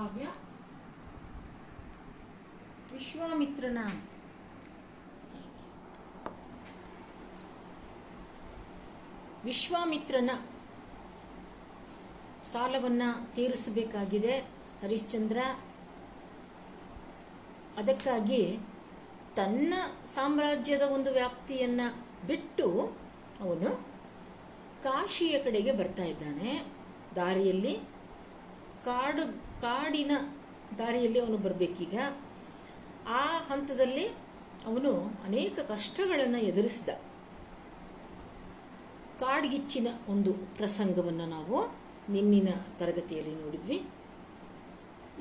ಕಾವ್ಯ ವಿಶ್ವಾಮಿತ್ರನ? ವಿಶ್ವಾಮಿತ್ರನ ಸಾಲವನ್ನು ತೀರಿಸಬೇಕಾಗಿದೆ ಹರಿಶ್ಚಂದ್ರ. ಅದಕ್ಕಾಗಿ ತನ್ನ ಸಾಮ್ರಾಜ್ಯದ ಒಂದು ವ್ಯಾಪ್ತಿಯನ್ನು ಬಿಟ್ಟು ಅವನು ಕಾಶಿಯ ಕಡೆಗೆ ಬರ್ತಾ ಇದ್ದಾನೆ. ದಾರಿಯಲ್ಲಿ ಕಾಡು ಕಾಡಿನ ದಾರಿಯಲ್ಲಿ ಅವನು ಬರಬೇಕೀಗ. ಆ ಹಂತದಲ್ಲಿ ಅವನು ಅನೇಕ ಕಷ್ಟಗಳನ್ನು ಎದುರಿಸಿದ. ಕಾಡ್ಗಿಚ್ಚಿನ ಒಂದು ಪ್ರಸಂಗವನ್ನು ನಾವು ನಿನ್ನಿನ ತರಗತಿಯಲ್ಲಿ ನೋಡಿದ್ವಿ.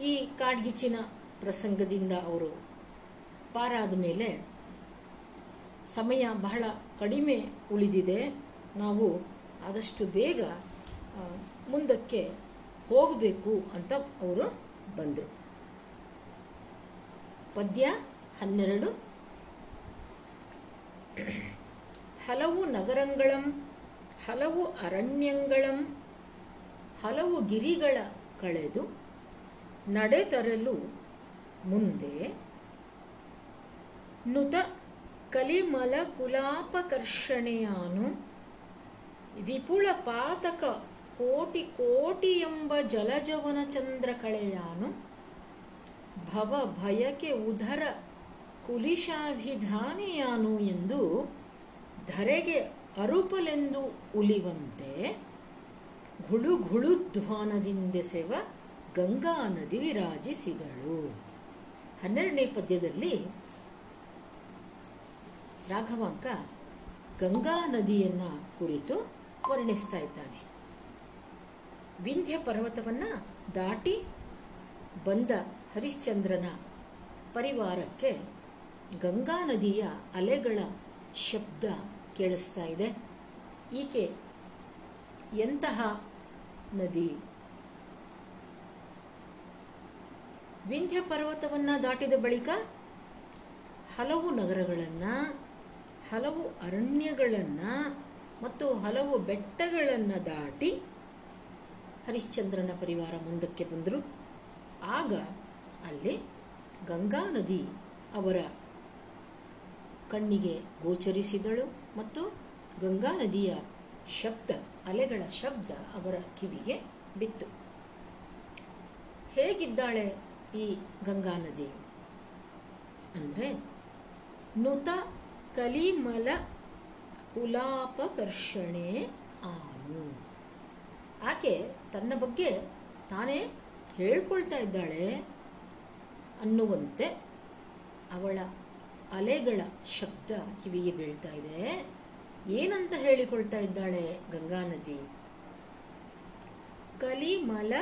ಈ ಕಾಡ್ಗಿಚ್ಚಿನ ಪ್ರಸಂಗದಿಂದ ಅವರು ಪಾರಾದ ಮೇಲೆ ಸಮಯ ಬಹಳ ಕಡಿಮೆ ಉಳಿದಿದೆ. ನಾವು ಆದಷ್ಟು ಬೇಗ ಮುಂದಕ್ಕೆ ಹೋಗಬೇಕು ಅಂತ ಅವರು ಬಂದರು. ಪದ್ಯ ಹನ್ನೆರಡು. ಹಲವು ನಗರಂಗಳಂ, ಹಲವು ಅರಣ್ಯಂಗಳಂ, ಹಲವು ಗಿರಿಗಳ ಕಳೆದು ನಡೆತರಲು ಮುಂದೆ ನುತ ಕಲಿಮಲ ಕುಲಾಪಕರ್ಷಣೆಯಾನು ವಿಪುಳ ಪಾತಕ ಕೋಟಿ ಕೋಟಿ ಎಂಬ ಜಲಜವನ ಚಂದ್ರ ಕಳೆಯಾನು. ಭವ ಭಯಕ್ಕೆ ಉದರ ಕುಲಿಶಾಭಿಧಾನಿಯಾನು ಎಂದು ಧರೆಗೆ ಅರುಪಲೆಂದು ಉಲಿವಂತೆ ಧ್ವಾನದಿಂದೆಸೆವ ಗಂಗಾ ನದಿ ವಿರಾಜಿಸಿದಳು. ಹನ್ನೆರಡನೇ ಪದ್ಯದಲ್ಲಿ ರಾಘವಾಂಕ ಗಂಗಾ ನದಿಯನ್ನ ಕುರಿತು ವರ್ಣಿಸ್ತಾ ಇದ್ದಾನೆ. ವಿಂಧ್ಯ ಪರ್ವತವನ್ನು ದಾಟಿ ಬಂದ ಹರಿಶ್ಚಂದ್ರನ ಪರಿವಾರಕ್ಕೆ ಗಂಗಾ ನದಿಯ ಅಲೆಗಳ ಶಬ್ದ ಕೇಳಿಸ್ತಾ ಇದೆ. ಈಕೆ ಎಂತಹ ನದಿ? ವಿಂಧ್ಯ ಪರ್ವತವನ್ನು ದಾಟಿದ ಬಳಿಕ ಹಲವು ನಗರಗಳನ್ನು, ಹಲವು ಅರಣ್ಯಗಳನ್ನು ಮತ್ತು ಹಲವು ಬೆಟ್ಟಗಳನ್ನು ದಾಟಿ ಹರಿಶ್ಚಂದ್ರನ ಪರಿವಾರ ಮುಂದಕ್ಕೆ ಬಂದರು. ಆಗ ಅಲ್ಲಿ ಗಂಗಾ ನದಿ ಅವರ ಕಣ್ಣಿಗೆ ಗೋಚರಿಸಿದಳು ಮತ್ತು ಗಂಗಾ ನದಿಯ ಶಬ್ದ, ಅಲೆಗಳ ಶಬ್ದ ಅವರ ಕಿವಿಗೆ ಬಿತ್ತು. ಹೇಗಿದ್ದಾಳೆ ಈ ಗಂಗಾ ನದಿ? ಅಂದರೆ ನುತ ಕಲಿಮಲ ಕುಲಾಪಕರ್ಷಣೆ ಆನು. ಆಕೆ ತನ್ನ ಬಗ್ಗೆ ತಾನೇ ಹೇಳ್ಕೊಳ್ತಾ ಇದ್ದಾಳೆ ಅನ್ನುವಂತೆ ಅವಳ ಅಲೆಗಳ ಶಬ್ದ ಕಿವಿಗೆ ಬೀಳ್ತಾ ಇದೆ. ಏನಂತ ಹೇಳಿಕೊಳ್ತಾ ಇದ್ದಾಳೆ ಗಂಗಾ ನದಿ? ಕಲಿಮಲ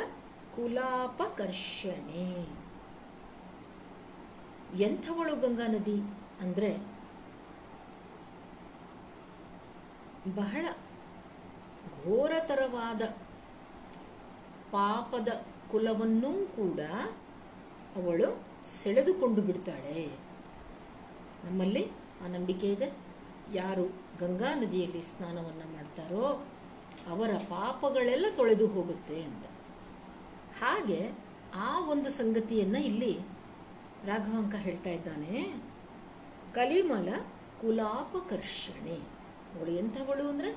ಕುಲಾಪಕರ್ಷಣೆ ಎಂಥವಳು ಗಂಗಾ ನದಿ ಅಂದರೆ? ಬಹಳ ಘೋರತರವಾದ ಪಾಪದ ಕುಲವನ್ನೂ ಕೂಡ ಅವಳು ಸೆಳೆದುಕೊಂಡು ಬಿಡ್ತಾಳೆ. ನಮ್ಮಲ್ಲಿ ಆ ನಂಬಿಕೆ ಇದೆ. ಯಾರು ಗಂಗಾ ನದಿಯಲ್ಲಿ ಸ್ನಾನವನ್ನು ಮಾಡ್ತಾರೋ ಅವರ ಪಾಪಗಳೆಲ್ಲ ತೊಳೆದು ಹೋಗುತ್ತೆ ಅಂತ. ಹಾಗೆ ಆ ಒಂದು ಸಂಗತಿಯನ್ನು ಇಲ್ಲಿ ರಾಘವಾಂಕ ಹೇಳ್ತಾ ಇದ್ದಾನೆ. ಕಲಿಮಲ ಕುಲಾಪಕರ್ಷಣೆ. ಅವಳು ಎಂಥವಳು ಅಂದರೆ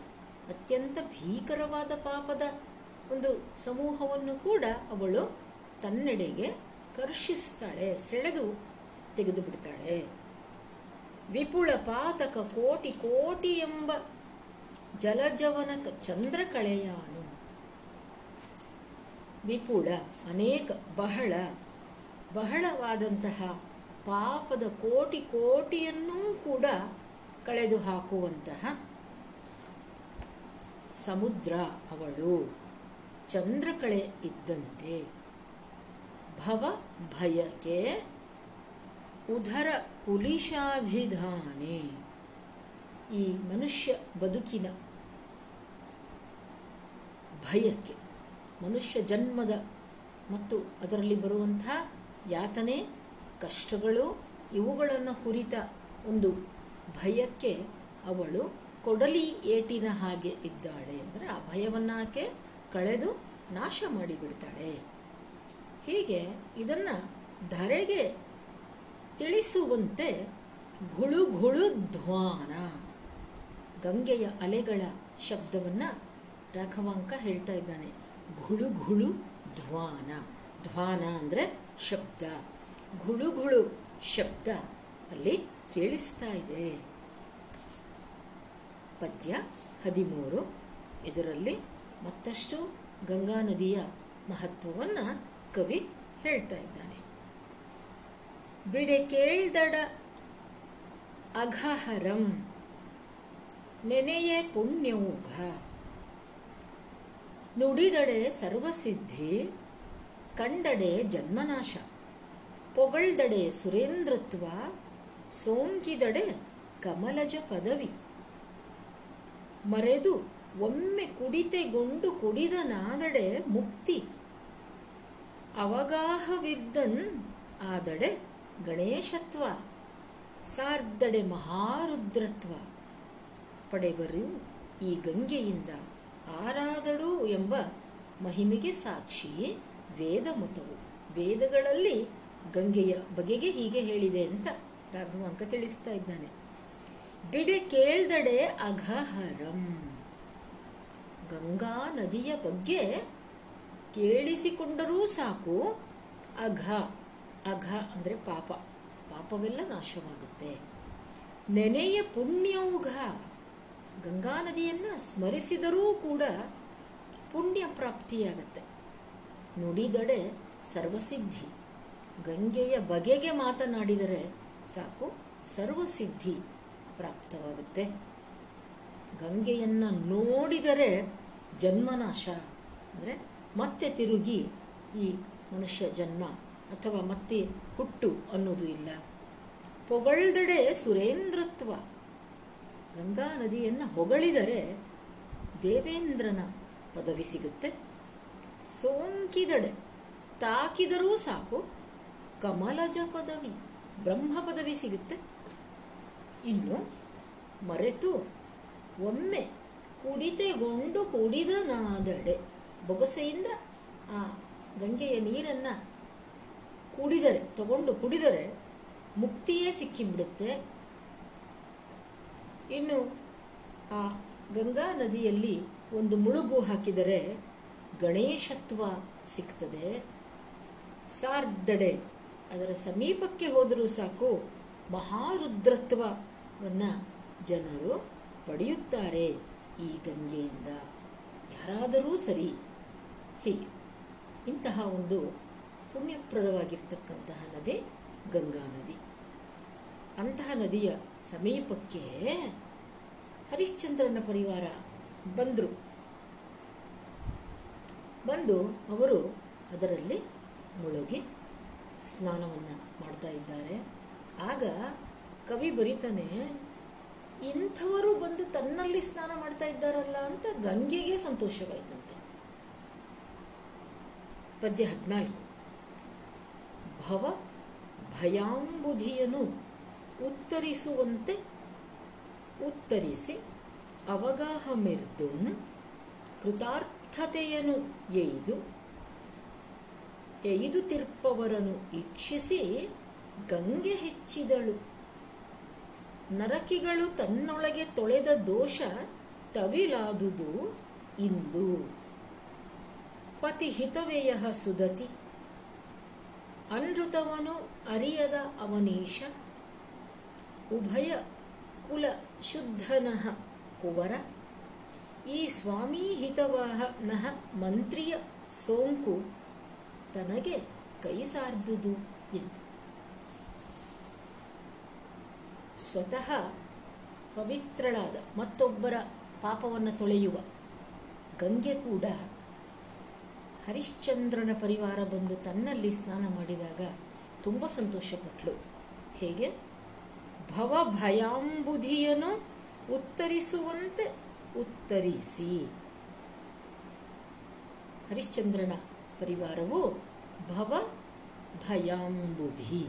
ಅತ್ಯಂತ ಭೀಕರವಾದ ಪಾಪದ ಒಂದು ಸಮೂಹವನ್ನು ಕೂಡ ಅವಳು ತನ್ನೆಡೆಗೆ ಕರ್ಷಿಸ್ತಾಳೆ, ಸೆಳೆದು ತೆಗೆದು ಬಿಡ್ತಾಳೆ ವಿಪುಳ ಪಾತಕ ಕೋಟಿ ಕೋಟಿ ಎಂಬ ಜಲಜವನ ಚಂದ್ರಕಳೆಯಾನು ವಿಪುಳ ಅನೇಕ ಬಹಳ, ಬಹಳವಾದಂತಹ ಪಾಪದ ಕೋಟಿ ಕೋಟಿಯನ್ನೂ ಕೂಡ ಕಳೆದು ಹಾಕುವಂತಹ ಸಮುದ್ರ ಅವಳು. ಚಂದ್ರಕಳೆ ಇದ್ದಂತೆ. ಭವ ಭಯಕೆ ಉದರ ಕುಲಿಶಾಭಿಧಾನೆ. ಈ ಮನುಷ್ಯ ಬದುಕಿನ ಭಯಕ್ಕೆ, ಮನುಷ್ಯ ಜನ್ಮದ ಮತ್ತು ಅದರಲ್ಲಿ ಬರುವಂಥ ಯಾತನೆ, ಕಷ್ಟಗಳು, ಇವುಗಳನ್ನು ಕುರಿತ ಒಂದು ಭಯಕ್ಕೆ ಅವಳು ಕೊಡಲಿ ಏಟಿನ ಹಾಗೆ ಇದ್ದಾಳೆ. ಅಂದರೆ ಆ ಭಯವನ್ನು ಆಕೆ ಕಳೆದು ನಾಶ ಮಾಡಿಬಿಡ್ತಾಳೆ. ಹೀಗೆ ಇದನ್ನು ಧರೆಗೆ ತಿಳಿಸುವಂತೆ ಘುಳು ಘುಳು ಧ್ವಾನ. ಗಂಗೆಯ ಅಲೆಗಳ ಶಬ್ದವನ್ನು ರಾಘವಾಂಕ ಹೇಳ್ತಾ ಇದ್ದಾನೆ. ಘುಳು ಘುಳು ಧ್ವಾನ. ಧ್ವಾನ ಅಂದರೆ ಶಬ್ದ. ಘುಳು ಘುಳು ಶಬ್ದ ಅಲ್ಲಿ ಕೇಳಿಸ್ತಾ ಇದೆ. ಪದ್ಯ ಹದಿಮೂರು. ಇದರಲ್ಲಿ ಮತ್ತಷ್ಟು ಗಂಗಾ ನದಿಯ ಮಹತ್ವವನ್ನು ಕವಿ ಹೇಳ್ತಾ ಇದ್ದಾನೆ. ಬಿಡೆ ಕೇಳ್ದಡ ಅಘಹರಂ ನೆನೆಯೇ ಪುಣ್ಯೋಘ ನುಡಿದಡೆ ಸರ್ವಸಿದ್ಧಿ, ಕಂಡಡೆ ಜನ್ಮನಾಶ. ಪೊಗಳ್ದಡೆ ಸುರೇಂದ್ರತ್ವ, ಸೋಂಕಿದಡೆ ಕಮಲಜ ಪದವಿ. ಮರೆದು ಒಮ್ಮೆ ಕುಡಿತೆಗೊಂಡು ಕುಡಿದನಾದಡೆ ಮುಕ್ತಿ. ಅವಗಾಹವಿರ್ದನ್ ಆದಡೆ ಗಣೇಶತ್ವ, ಸಾರ್ದಡೆ ಮಹಾರುದ್ರತ್ವ. ಪಡೆವರು ಈ ಗಂಗೆಯಿಂದ ಆರಾದಳು ಎಂಬ ಮಹಿಮೆಗೆ ಸಾಕ್ಷಿ ವೇದ ಮತವು ವೇದಗಳಲ್ಲಿ ಗಂಗೆಯ ಬಗೆಗೆ ಹೀಗೆ ಹೇಳಿದೆ ಅಂತ ರಾಘವಾಂಕ ತಿಳಿಸ್ತಾ ಇದ್ದಾನೆ. ಬಿಡೆ ಕೇಳ್ದಡೆ ಅಘಹರಂ. ಗಂಗಾ ನದಿಯ ಬಗ್ಗೆ ಕೇಳಿಸಿಕೊಂಡರೂ ಸಾಕು. ಅಘ ಅಘ ಅಂದರೆ ಪಾಪ. ಪಾಪವೆಲ್ಲ ನಾಶವಾಗುತ್ತೆ. ನೆನೆಯ ಪುಣ್ಯೌಘ. ಗಂಗಾ ನದಿಯನ್ನು ಸ್ಮರಿಸಿದರೂ ಕೂಡ ಪುಣ್ಯ ಪ್ರಾಪ್ತಿಯಾಗತ್ತೆ. ನುಡಿದಡೆ ಸರ್ವಸಿದ್ಧಿ. ಗಂಗೆಯ ಬಗೆಗೆ ಮಾತನಾಡಿದರೆ ಸಾಕು, ಸರ್ವಸಿದ್ಧಿ ಪ್ರಾಪ್ತವಾಗುತ್ತೆ. ಗಂಗೆಯನ್ನು ನೋಡಿದರೆ ಜನ್ಮನಾಶ. ಅಂದರೆ ಮತ್ತೆ ತಿರುಗಿ ಈ ಮನುಷ್ಯ ಜನ್ಮ ಅಥವಾ ಮತ್ತೆ ಹುಟ್ಟು ಅನ್ನೋದು ಇಲ್ಲ. ಪೊಗಳ್ದಡೆ ಸುರೇಂದ್ರತ್ವ. ಗಂಗಾ ನದಿಯನ್ನು ಹೊಗಳಿದರೆ ದೇವೇಂದ್ರನ ಪದವಿ ಸಿಗುತ್ತೆ. ಸೋಂಕಿದಡೆ ತಾಕಿದರೂ ಸಾಕು, ಕಮಲಜ ಪದವಿ, ಬ್ರಹ್ಮ ಪದವಿ ಸಿಗುತ್ತೆ. ಇನ್ನು ಮರೆತು ಒಮ್ಮೆ ಕುಡಿತೆಗೊಂಡು ಕುಡಿದನಾದಡೆ ಬೊಗಸೆಯಿಂದ ಆ ಗಂಗೆಯ ನೀರನ್ನು ಕುಡಿದರೆ, ತಗೊಂಡು ಕುಡಿದರೆ ಮುಕ್ತಿಯೇ ಸಿಕ್ಕಿಬಿಡುತ್ತೆ. ಇನ್ನು ಆ ಗಂಗಾ ನದಿಯಲ್ಲಿ ಒಂದು ಮುಳುಗು ಹಾಕಿದರೆ ಗಣೇಶತ್ವ ಸಿಗ್ತದೆ ಸಾರ್ದಡೆ, ಅದರ ಸಮೀಪಕ್ಕೆ ಹೋದರೂ ಸಾಕು ಮಹಾರುದ್ರತ್ವವನ್ನು ಜನರು ಪಡೆಯುತ್ತಾರೆ. ಈ ಗಂಗೆಯಿಂದ ಯಾರಾದರೂ ಸರಿ. ಹೀಗೆ ಇಂತಹ ಒಂದು ಪುಣ್ಯಪ್ರದವಾಗಿರ್ತಕ್ಕಂತಹ ನದಿ ಗಂಗಾ ನದಿ. ಅಂತಹ ನದಿಯ ಸಮೀಪಕ್ಕೆ ಹರಿಶ್ಚಂದ್ರನ ಪರಿವಾರ ಬಂದರು. ಬಂದು ಅವರು ಅದರಲ್ಲಿ ಮುಳುಗಿ ಸ್ನಾನವನ್ನು ಮಾಡ್ತಾ ಇದ್ದಾರೆ. ಆಗ ಕವಿ ಬರೀತಾನೆ ಇಂಥವರು ಬಂದು ತನ್ನಲ್ಲಿ ಸ್ನಾನ ಮಾಡ್ತಾ ಇದ್ದಾರಲ್ಲ ಅಂತ ಗಂಗೆಗೆ ಸಂತೋಷವಾಯಿತಂತೆ. ಪದ್ಯ ಹದಿನಾಲ್ಕು. ಭವ ಭಯಾಂಬುಧಿಯನು ಉತ್ತರಿಸುವಂತೆ ಉತ್ತರಿಸಿ ಅವಗಾಹ ಮೆರ್ದು ಕೃತಾರ್ಥತೆಯನ್ನು ಎಯ್ದು ಎಯ್ದು ತಿರ್ಪವರನ್ನು ಈಕ್ಷಿಸಿ ಗಂಗೆ ಹೆಚ್ಚಿದಳು. ನರಕಿಗಳು ತನ್ನೊಳಗೆ ತೊಳೆದ ದೋಷ ತವಿಲಾದುದು ಇಂದು. ಪತಿಹಿತವೆಯ ಸುದತಿ ಅನೃತವನು ಅರಿಯದ ಅವನೀಶ. ಉಭಯ ಕುಲ ಶುದ್ಧನಃ ಕುವರ. ಈ ಸ್ವಾಮೀ ಹಿತವಾಹನಃ ಮಂತ್ರಿಯ ಸೋಂಕು ತನಗೆ ಕೈ ಸಾರ್ದುದು ಎಂದು. ಸ್ವತಃ ಪವಿತ್ರಳಾದ ಮತ್ತೊಬ್ಬರ ಪಾಪವನ್ನು ತೊಳೆಯುವ ಗಂಗೆ ಕೂಡ ಹರಿಶ್ಚಂದ್ರನ ಪರಿವಾರ ಬಂದು ತನ್ನಲ್ಲಿ ಸ್ನಾನ ಮಾಡಿದಾಗ ತುಂಬ ಸಂತೋಷಪಟ್ಟಳು ಹೇಗೆ? ಭವ ಭಯಾಂಬುಧಿಯನ್ನು ಉತ್ತರಿಸುವಂತೆ ಉತ್ತರಿಸಿ. ಹರಿಶ್ಚಂದ್ರನ ಪರಿವಾರವು ಭವ ಭಯಾಂಬುಧಿ.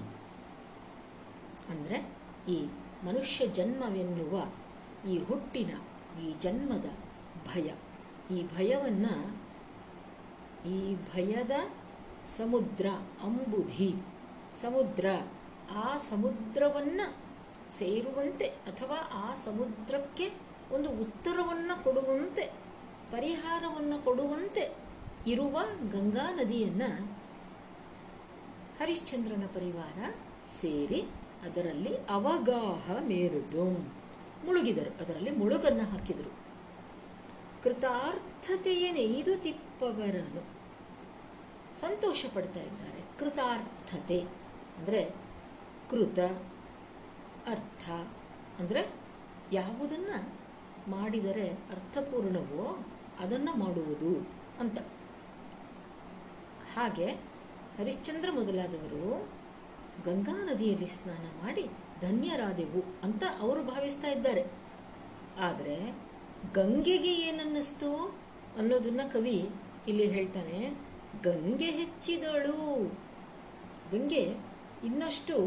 ಅಂದರೆ ಈ ಮನುಷ್ಯ ಜನ್ಮವೆನ್ನುವ ಈ ಹುಟ್ಟಿನ, ಈ ಜನ್ಮದ ಭಯ. ಈ ಭಯವನ್ನು, ಈ ಭಯದ ಸಮುದ್ರ ಅಂಬುಧಿ. ಸಮುದ್ರ, ಆ ಸಮುದ್ರವನ್ನು ಸೇರುವಂತೆ ಅಥವಾ ಆ ಸಮುದ್ರಕ್ಕೆ ಒಂದು ಉತ್ತರವನ್ನು ಕೊಡುವಂತೆ, ಪರಿಹಾರವನ್ನು ಕೊಡುವಂತೆ ಇರುವ ಗಂಗಾ ನದಿಯನ್ನು ಹರಿಶ್ಚಂದ್ರನ ಪರಿವಾರ ಸೇರಿ ಅದರಲ್ಲಿ ಅವಗಾಹ ಮೇರುದು. ಮುಳುಗಿದರು. ಅದರಲ್ಲಿ ಮುಳುಗನ್ನು ಹಾಕಿದರು. ಕೃತಾರ್ಥತೆಯ ನೈದು ತಿಪ್ಪವರನು. ಸಂತೋಷ ಪಡ್ತಾ ಇದ್ದಾರೆ. ಕೃತಾರ್ಥತೆ ಅಂದರೆ ಕೃತ, ಅರ್ಥ ಅಂದರೆ ಯಾವುದನ್ನು ಮಾಡಿದರೆ ಅರ್ಥಪೂರ್ಣವೋ ಅದನ್ನು ಮಾಡುವುದು ಅಂತ. ಹಾಗೆ ಹರಿಶ್ಚಂದ್ರ ಮೊದಲಾದವರು ಗಂಗಾ ನದಿಯಲ್ಲಿ ಸ್ನಾನ ಮಾಡಿ ಧನ್ಯರಾದೆವು ಅಂತ ಅವರು ಭಾವಿಸ್ತಾ ಇದ್ದಾರೆ. ಆದರೆ ಗಂಗೆಗೆ ಏನನ್ನಿಸ್ತು ಅನ್ನೋದನ್ನ ಕವಿ ಇಲ್ಲಿ ಹೇಳ್ತಾನೆ, ಗಂಗೆ ಹೆಚ್ಚಿದಳು. ಗಂಗೆ ಇನ್ನಷ್ಟು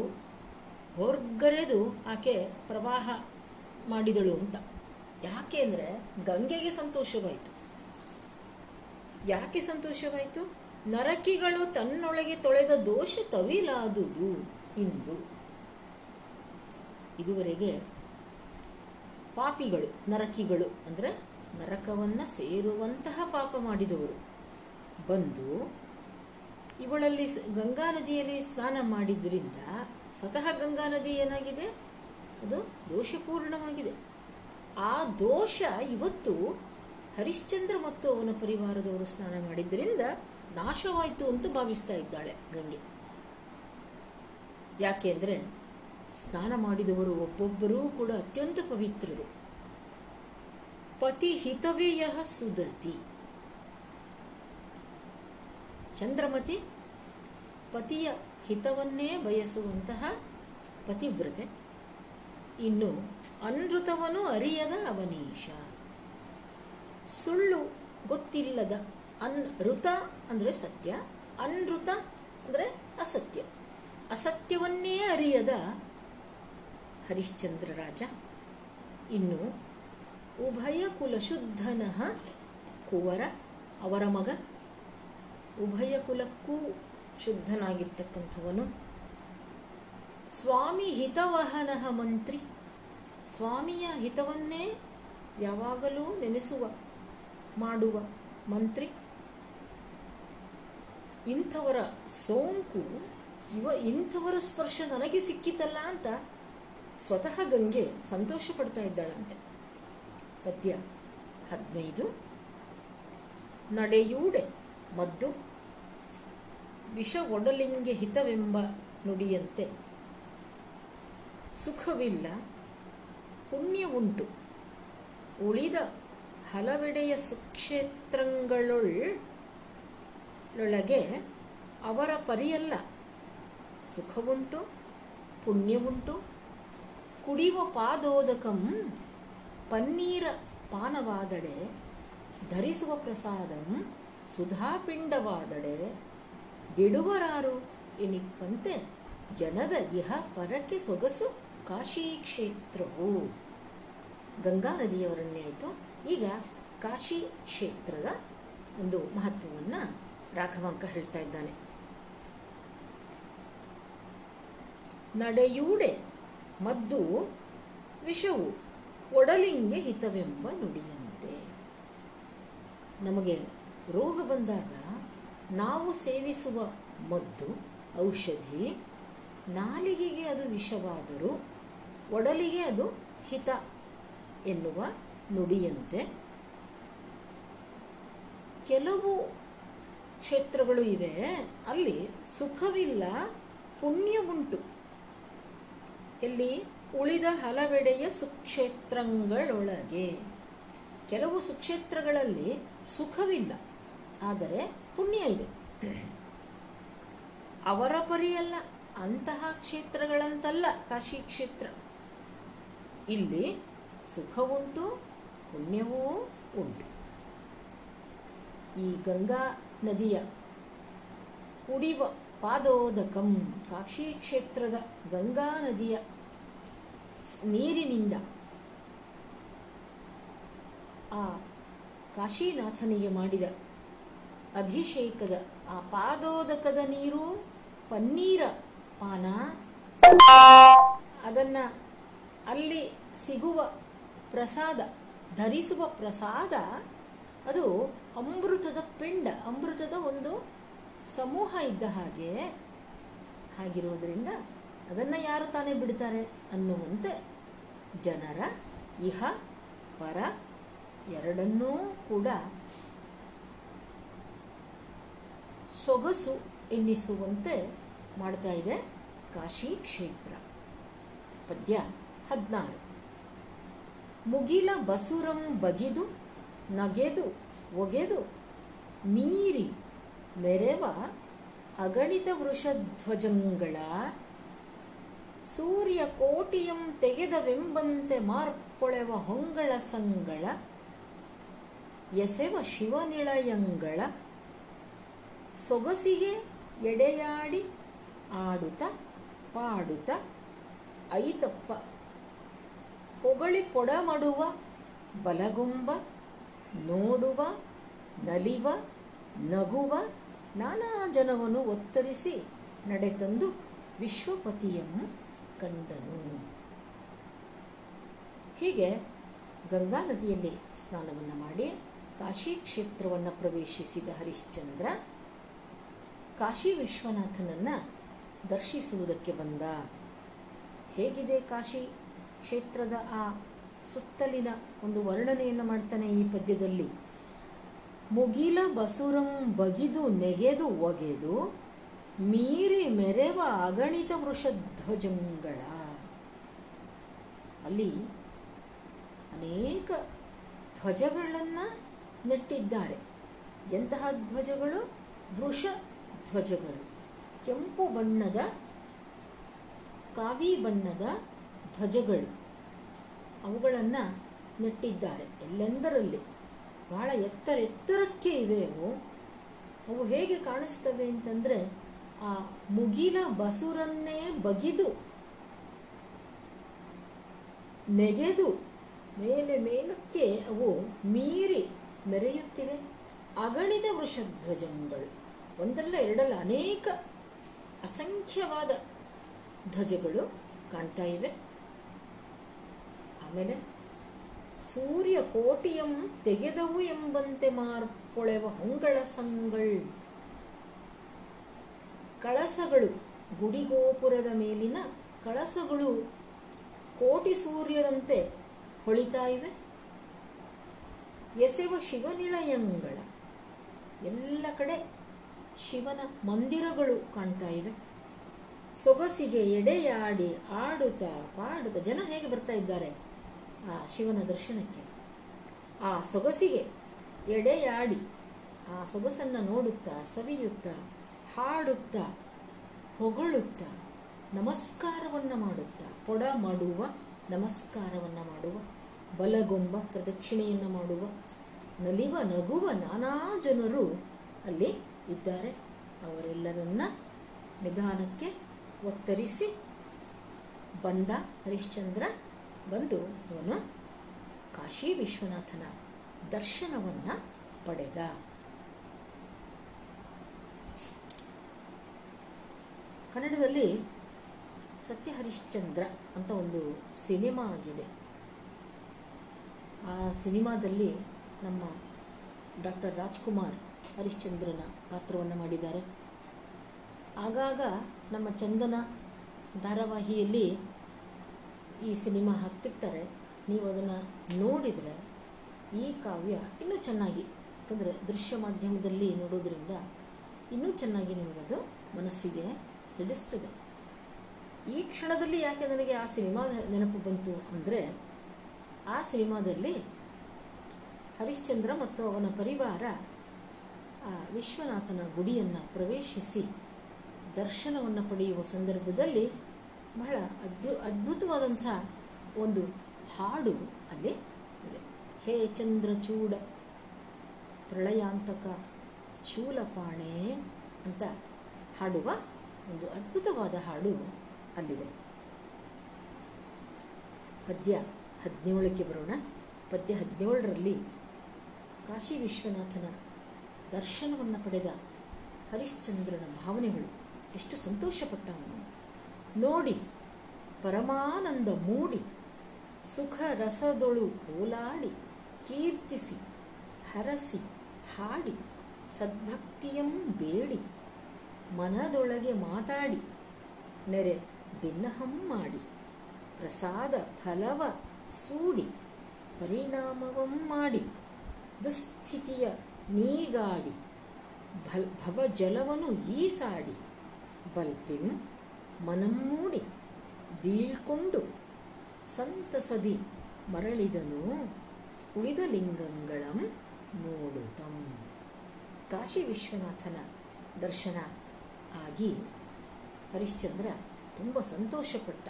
ಹೊರ್ಗರೆದು ಆಕೆ ಪ್ರವಾಹ ಮಾಡಿದಳು ಅಂತ. ಯಾಕೆ ಅಂದರೆ ಗಂಗೆಗೆ ಸಂತೋಷವಾಯಿತು. ಯಾಕೆ ಸಂತೋಷವಾಯಿತು? ನರಕಿಗಳು ತನ್ನೊಳಗೆ ತೊಳೆದ ದೋಷ ತವಿಲಾದುದು ಇಂದು. ಇದುವರೆಗೆ ಪಾಪಿಗಳು, ನರಕಿಗಳು ಅಂದರೆ ನರಕವನ್ನು ಸೇರುವಂತಹ ಪಾಪ ಮಾಡಿದವರು. ಬಂದು ಇವಳಲ್ಲಿ ಗಂಗಾ ನದಿಯಲ್ಲಿ ಸ್ನಾನ ಮಾಡಿದ್ರಿಂದ ಸ್ವತಃ ಗಂಗಾ ನದಿ ಏನಾಗಿದೆ? ಅದು ದೋಷಪೂರ್ಣವಾಗಿದೆ. ಆ ದೋಷ ಇವತ್ತು ಹರಿಶ್ಚಂದ್ರ ಮತ್ತು ಅವನ ಪರಿವಾರದವರು ಸ್ನಾನ ಮಾಡಿದ್ರಿಂದ ನಾಶವಾಯಿತು ಅಂತ ಭಾವಿಸ್ತಾ ಇದ್ದಾಳೆ ಗಂಗೆ. ಯಾಕೆ ಅಂದರೆ ಸ್ನಾನ ಮಾಡಿದವರು ಒಬ್ಬೊಬ್ಬರೂ ಕೂಡ ಅತ್ಯಂತ ಪವಿತ್ರರು. ಪತಿ ಹಿತವೇಯ ಸುದತಿ ಚಂದ್ರಮತಿ ಪತಿಯ ಹಿತವನ್ನೇ ಬಯಸುವಂತಹ ಪತಿವ್ರತೆ. ಇನ್ನು ಅನೃತವನು ಅರಿಯದ ಅವನೀಶ. ಸುಳ್ಳು ಗೊತ್ತಿಲ್ಲದ ಅನ್ ಋತ ಅಂದರೆ ಸತ್ಯ ಅನೃತ ಅಂದರೆ ಅಸತ್ಯ. ಅಸತ್ಯವನ್ನೇ ಅರಿಯದ ಹರಿಶ್ಚಂದ್ರ ರಾಜ. ಇನ್ನು ಉಭಯ ಕುಲಶುದ್ಧನಃ ಕುವರ, ಅವರ ಮಗ. ಉಭಯ ಕುಲಕ್ಕೂ ಶುದ್ಧನಾಗಿರ್ತಕ್ಕಂಥವನು. ಸ್ವಾಮಿ ಹಿತವಹನಃ ಮಂತ್ರಿ. ಸ್ವಾಮಿಯ ಹಿತವನ್ನೇ ಯಾವಾಗಲೂ ನೆನೆಸುವ, ಮಾಡುವ ಮಂತ್ರಿ. ಇಂಥವರ ಸೋಂಕು, ಇವ ಇಂಥವರ ಸ್ಪರ್ಶ ನನಗೆ ಸಿಕ್ಕಿತಲ್ಲ ಅಂತ ಸ್ವತಃ ಗಂಗೆ ಸಂತೋಷ ಪಡ್ತಾ ಇದ್ದಾಳಂತೆ. ಪದ್ಯ ಹದಿನೈದು. ನಡೆಯೂಡೆ ಮದ್ದು. ವಿಷ ಒಡಲಿಂಗೆ ಹಿತವೆಂಬ ನುಡಿಯಂತೆ. ಸುಖವಿಲ್ಲ, ಪುಣ್ಯ ಉಂಟು. ಉಳಿದ ಹಲವೆಡೆಯ ಸುಕ್ಷೇತ್ರಗಳೊಳಗೆ ಅವರ ಪರಿಯಲ್ಲ. ಸುಖವುಂಟು, ಪುಣ್ಯವುಂಟು. ಕುಡಿಯುವ ಪಾದೋದಕಂ ಪನ್ನೀರ ಪಾನವಾದಡೆ, ಧರಿಸುವ ಪ್ರಸಾದಂ ಸುಧಾಪಿಂಡವಾದಡೆ. ಬಿಡುವರಾರು ಎನಿಪ್ಪಂತೆ ಜನದ ಇಹ ಪರಕ್ಕೆ ಸೊಗಸು ಕಾಶಿ ಕ್ಷೇತ್ರವು ಗಂಗಾ ನದಿಯವರನ್ನೇ ಆಯಿತು. ಈಗ ಕಾಶಿ ಕ್ಷೇತ್ರದ ಒಂದು ಮಹತ್ವವನ್ನು ರಾಘವಾಂಕ ಹೇಳ್ತಾ ಇದ್ದಾನೆ. ನಡೆಯೂಡೆ ಮದ್ದು ವಿಷವು ಒಡಲಿಂಗೆ ಹಿತವೆಂಬ ನುಡಿಯಂತೆ. ನಮಗೆ ರೋಗ ಬಂದಾಗ ನಾವು ಸೇವಿಸುವ ಮದ್ದು, ಔಷಧಿ, ನಾಲಿಗೆಗೆ ಅದು ವಿಷವಾದರೂ ಒಡಲಿಗೆ ಅದು ಹಿತ ಎನ್ನುವ ನುಡಿಯಂತೆ. ಕೆಲವು ಕ್ಷೇತ್ರಗಳು ಇವೆ, ಅಲ್ಲಿ ಸುಖವಿಲ್ಲ ಪುಣ್ಯವುಂಟು ಇಲ್ಲಿ ಉಳಿದ ಹಲವೆಡೆಯ ಸುಕ್ಷೇತ್ರಗಳೊಳಗೆ. ಕೆಲವು ಸುಕ್ಷೇತ್ರಗಳಲ್ಲಿ ಸುಖವಿಲ್ಲ, ಆದರೆ ಪುಣ್ಯ ಇದೆ. ಅವರ ಪರಿಯಲ್ಲ, ಅಂತಹ ಕ್ಷೇತ್ರಗಳಂತಲ್ಲ ಕಾಶಿ ಕ್ಷೇತ್ರ. ಇಲ್ಲಿ ಸುಖವುಂಟು ಪುಣ್ಯವೂ ಉಂಟು. ಈ ಗಂಗಾ ನದಿಯ ಕುಡಿಯುವ ಪಾದೋದಕಂ ಕಾಕ್ಷಿ ಕ್ಷೇತ್ರದ ಗಂಗಾ ನದಿಯ ನೀರಿನಿಂದ ಆ ಕಾಶಿನಾಥನಿಗೆ ಮಾಡಿದ ಅಭಿಷೇಕದ ಆ ಪಾದೋದಕದ ನೀರು ಪನ್ನೀರ ಪಾನ ಅದನ್ನ ಅಲ್ಲಿ ಸಿಗುವ ಪ್ರಸಾದ, ಧರಿಸುವ ಪ್ರಸಾದ ಅದು ಅಮೃತದ ಪಿಂಡ, ಅಮೃತದ ಒಂದು ಸಮೂಹ ಇದ್ದ ಹಾಗೆ ಹಾಗಿರುವುದರಿಂದ ಅದನ್ನು ಯಾರು ತಾನೇ ಬಿಡ್ತಾರೆ ಅನ್ನುವಂತೆ ಜನರ ಇಹ, ಪರ ಎರಡನ್ನೂ ಕೂಡ ಸೊಗಸು ಎನ್ನಿಸುವಂತೆ ಮಾಡ್ತಾ ಇದೆ ಕಾಶಿ ಕ್ಷೇತ್ರ. ಪದ್ಯ ಹದಿನಾರು. ಮುಗಿಲ ಬಸುರಂ ಬಗಿದು ನಗೆದು ಒಗೆದು ಮೀರಿ ಮೆರೆವ ಅಗಣಿತ ವೃಷಧ್ವಜಂಗಳ ಸೂರ್ಯ ಕೋಟಿಯಂ ತೆಗೆದವೆಂಬಂತೆ ಮಾರ್ಪೊಳೆವ ಹೊಂಗಳ ಸಂಗಳ ಎಸೆವ ಶಿವನಿಳಯಂಗಳ ಸೊಗಸಿಗೆ ಎಡೆಯಾಡಿ ಆಡುತ ಪಾಡುತ ಐತಪ್ಪ ಪೊಗಳಿ ಪೊಡಮಡುವ ಬಲಗುಂಬ ನೋಡುವ, ನಲಿವ, ನಗುವ, ನಾನಾ ಜನವನ್ನು ಒತ್ತರಿಸಿ ನಡೆತಂದು ವಿಶ್ವಪತಿಯನ್ನು ಕಂಡನು. ಹೀಗೆ ಗಂಗಾ ನದಿಯಲ್ಲಿ ಸ್ನಾನವನ್ನು ಮಾಡಿ ಕಾಶಿ ಕ್ಷೇತ್ರವನ್ನು ಪ್ರವೇಶಿಸಿದ ಹರಿಶ್ಚಂದ್ರ ಕಾಶಿ ವಿಶ್ವನಾಥನನ್ನ ದರ್ಶಿಸುವುದಕ್ಕೆ ಬಂದ. ಹೇಗಿದೆ ಕಾಶಿ ಕ್ಷೇತ್ರದ ಆ ಸುತ್ತಲಿನ ಒಂದು ವರ್ಣನೆಯನ್ನು ಮಾಡ್ತಾನೆ ಈ ಪದ್ಯದಲ್ಲಿ. ಮುಗಿಲ ಬಸುರಂ ಬಗಿದು ನೆಗೆದು ಒಗೆದು ಮೀರಿ ಮೆರೆವ ಅಗಣಿತ ವೃಷಧ್ವಜಂಗಳ. ಅಲ್ಲಿ ಅನೇಕ ಧ್ವಜಗಳನ್ನು ನೆಟ್ಟಿದ್ದಾರೆ. ಎಂತಹ ಧ್ವಜಗಳು? ವೃಷ ಧ್ವಜಗಳು ಕೆಂಪು ಬಣ್ಣದ, ಕಾವಿ ಬಣ್ಣದ ಧ್ವಜಗಳು. ಅವುಗಳನ್ನು ನೆಟ್ಟಿದ್ದಾರೆ. ಎಲ್ಲೆಂದರಲ್ಲಿ? ಬಹಳ ಎತ್ತರ ಎತ್ತರಕ್ಕೆ ಇವೆ ಅವು. ಅವು ಹೇಗೆ ಕಾಣಿಸ್ತವೆ ಅಂತಂದರೆ, ಆ ಮುಗಿಲ ಬಸುರನ್ನೇ ಬಗಿದು, ನೆಗೆದು, ಮೇಲೆ ಮೇಲಕ್ಕೆ ಅವು ಮೀರಿ ಮೆರೆಯುತ್ತಿವೆ. ಅಗಣಿತ ವೃಷಧ್ವಜಗಳು ಒಂದಲ್ಲ ಎರಡಲ್ಲ ಅನೇಕ ಅಸಂಖ್ಯವಾದ ಧ್ವಜಗಳು ಕಾಣ್ತಾ ಇವೆ. ಆಮೇಲೆ ಸೂರ್ಯ ಕೋಟಿಯಂ ತೆಗೆದವು ಎಂಬಂತೆ ಮಾರ್ಪೊಳೆವ ಹೊಂಗಳ ಸಂಗಳ್ ಕಳಸಗಳು ಗುಡಿಗೋಪುರದ ಮೇಲಿನ ಕಳಸಗಳು ಕೋಟಿ ಸೂರ್ಯರಂತೆ ಹೊಳಿತಾ ಇವೆ. ಎಸೆವ ಶಿವನಿಳಯಂಗಳ ಎಲ್ಲ ಕಡೆ ಶಿವನ ಮಂದಿರಗಳು ಕಾಣ್ತಾ ಇವೆ. ಸೊಗಸಿಗೆ ಎಡೆಯಾಡಿ ಆಡುತ್ತಾ ಪಾಡುತ್ತಾ ಜನ ಹೇಗೆ ಬರ್ತಾ ಇದ್ದಾರೆ? ಆ ಶಿವನ ದರ್ಶನಕ್ಕೆ. ಆ ಸೊಗಸಿಗೆ ಎಡೆಯಾಡಿ ಆ ಸೊಗಸನ್ನು ನೋಡುತ್ತಾ, ಸವಿಯುತ್ತಾ, ಹಾಡುತ್ತಾ, ಹೊಗಳುತ್ತಾ, ನಮಸ್ಕಾರವನ್ನು ಮಾಡುತ್ತಾ, ಪೊಡ ಮಾಡುವ, ನಮಸ್ಕಾರವನ್ನು ಮಾಡುವ, ಬಲಗೊಂಬ ಪ್ರದಕ್ಷಿಣೆಯನ್ನು ಮಾಡುವ, ನಲಿವ, ನಗುವ ನಾನಾ ಜನರು ಅಲ್ಲಿ ಇದ್ದಾರೆ. ಅವರೆಲ್ಲರನ್ನ ನಿಧಾನಕ್ಕೆ ಒತ್ತರಿಸಿ ಬಂದ ಹರಿಶ್ಚಂದ್ರ ಬಂದು ಅವನು ಕಾಶಿ ವಿಶ್ವನಾಥನ ದರ್ಶನವನ್ನು ಪಡೆದ. ಕನ್ನಡದಲ್ಲಿ ಸತ್ಯ ಹರಿಶ್ಚಂದ್ರ ಅಂತ ಒಂದು ಸಿನಿಮಾ ಆಗಿದೆ. ಆ ಸಿನಿಮಾದಲ್ಲಿ ನಮ್ಮ ಡಾಕ್ಟರ್ ರಾಜ್ಕುಮಾರ್ ಹರಿಶ್ಚಂದ್ರನ ಪಾತ್ರವನ್ನು ಮಾಡಿದ್ದಾರೆ. ಆಗಾಗ ನಮ್ಮ ಚಂದನ ಧಾರಾವಾಹಿಯಲ್ಲಿ ಈ ಸಿನಿಮಾ ಹಾಕ್ತಿರ್ತಾರೆ, ನೀವು ಅದನ್ನು ನೋಡಿದರೆ ಈ ಕಾವ್ಯ ಇನ್ನೂ ಚೆನ್ನಾಗಿ, ಯಾಕಂದರೆ ದೃಶ್ಯ ಮಾಧ್ಯಮದಲ್ಲಿ ನೋಡೋದ್ರಿಂದ ಇನ್ನೂ ಚೆನ್ನಾಗಿ ನಿಮಗದು ಮನಸ್ಸಿಗೆ ಹಿಡಿಸ್ತದೆ. ಈ ಕ್ಷಣದಲ್ಲಿ ಯಾಕೆ ನನಗೆ ಆ ಸಿನಿಮಾ ನೆನಪು ಬಂತು ಅಂದರೆ, ಆ ಸಿನಿಮಾದಲ್ಲಿ ಹರಿಶ್ಚಂದ್ರ ಮತ್ತು ಅವನ ಪರಿವಾರ, ಆ ವಿಶ್ವನಾಥನ ಗುಡಿಯನ್ನು ಪ್ರವೇಶಿಸಿ ದರ್ಶನವನ್ನು ಪಡೆಯುವ ಸಂದರ್ಭದಲ್ಲಿ ಬಹಳ ಅದ್ಭು, ಅದ್ಭುತವಾದಂಥ ಒಂದು ಹಾಡು ಅಲ್ಲಿ ಇದೆ. ಹೇ ಚಂದ್ರಚೂಡ ಪ್ರಳಯಾಂತಕ ಶೂಲಪಾಣೆ ಅಂತ ಹಾಡುವ ಒಂದು ಅದ್ಭುತವಾದ ಹಾಡು ಅಲ್ಲಿದೆ. ಪದ್ಯ ಹದಿನೇಳಕ್ಕೆ ಬರೋಣ. ಪದ್ಯ ಹದಿನೇಳರಲ್ಲಿ ಕಾಶಿ ವಿಶ್ವನಾಥನ ದರ್ಶನವನ್ನು ಪಡೆದ ಹರಿಶ್ಚಂದ್ರನ ಭಾವನೆಗಳು ಎಷ್ಟು ಸಂತೋಷಪಟ್ಟ ಅವನು ನೋಡಿ, ಪರಮಾನಂದ ಮೂಡಿ, ಸುಖ ರಸದೊಳು ಓಲಾಡಿ ಕೀರ್ತಿಸಿ, ಹರಸಿ, ಹಾಡಿ, ಸದ್ಭಕ್ತಿಯಂ ಬೇಡಿ, ಮನದೊಳಗೆ ಮಾತಾಡಿ, ನೆರೆ ಭಿನ್ನಹಂ ಮಾಡಿ, ಪ್ರಸಾದ ಫಲವ ಸೂಡಿ, ಪರಿಣಾಮವಂ ಮಾಡಿ, ದುಸ್ಥಿತಿಯ ನೀಗಾಡಿ, ಭಲ್, ಭವಜಲವನು ಈಸಾಡಿ, ಬಲ್ಪಿಂ ಮನಮ್ಮೂಡಿ ಬೀಳ್ಕೊಂಡು ಸಂತಸದಿ ಮರಳಿದನು. ಉಳಿದ ಲಿಂಗಂಗಳಂ ನೋಡುತ್ತಂ ಕಾಶಿ ವಿಶ್ವನಾಥನ ದರ್ಶನ ಆಗಿ ಹರಿಶ್ಚಂದ್ರ ತುಂಬ ಸಂತೋಷಪಟ್ಟ.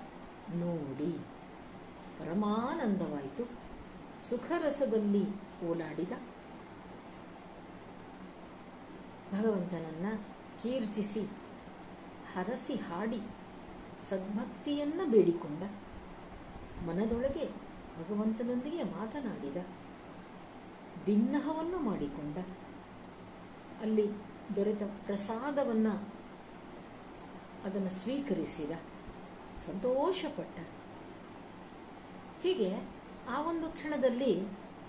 ನೋಡಿ, ಪರಮಾನಂದವಾಯಿತು. ಸುಖರಸದಲ್ಲಿ ಓಲಾಡಿದ. ಭಗವಂತನನ್ನ ಕೀರ್ತಿಸಿ, ಹರಸಿ ಹಾಡಿ ಸದ್ಭಕ್ತಿಯನ್ನ ಬೇಡಿಕೊಂಡ ಮನದೊಳಗೆ ಭಗವಂತನೊಂದಿಗೆ ಮಾತನಾಡಿದ ಭಿನ್ನಹವನ್ನು ಮಾಡಿಕೊಂಡ, ಅಲ್ಲಿ ದೊರೆತ ಪ್ರಸಾದವನ್ನು ಅದನ್ನು ಸ್ವೀಕರಿಸಿದ, ಸಂತೋಷಪಟ್ಟ. ಹೀಗೆ ಆ ಒಂದು ಕ್ಷಣದಲ್ಲಿ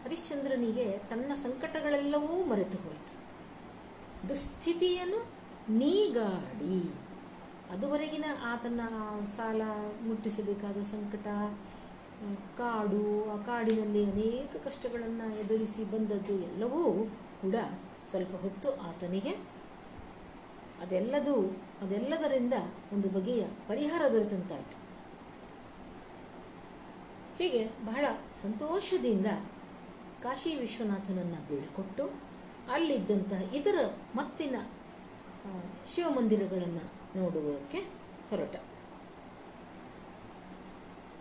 ಹರಿಶ್ಚಂದ್ರನಿಗೆ ತನ್ನ ಸಂಕಟಗಳೆಲ್ಲವೂ ಮರೆತು ಹೋಯಿತು ದುಸ್ಥಿತಿಯನ್ನು ನೀಗಾಡಿ. ಅದುವರೆಗಿನ ಆತನ ಸಾಲ ಮುಟ್ಟಿಸಬೇಕಾದ ಸಂಕಟ ಕಾಡು, ಆ ಕಾಡಿನಲ್ಲಿ ಅನೇಕ ಕಷ್ಟಗಳನ್ನು ಎದುರಿಸಿ ಬಂದದ್ದು ಎಲ್ಲವೂ ಕೂಡ ಸ್ವಲ್ಪ ಹೊತ್ತು ಆತನಿಗೆ. ಅದೆಲ್ಲದೂ, ಅದೆಲ್ಲದರಿಂದ ಒಂದು ಬಗೆಯ ಪರಿಹಾರ ದೊರೆತಂತಾಯಿತು. ಹೀಗೆ ಬಹಳ ಸಂತೋಷದಿಂದ ಕಾಶಿ ವಿಶ್ವನಾಥನನ್ನು ಬೀಳ್ಕೊಟ್ಟು, ಅಲ್ಲಿದ್ದಂತಹ ಇತರ ಮತ್ತಿನ ಶಿವಮಂದಿರಗಳನ್ನು ನೋಡುವುದಕ್ಕೆ ಹೊರಟ.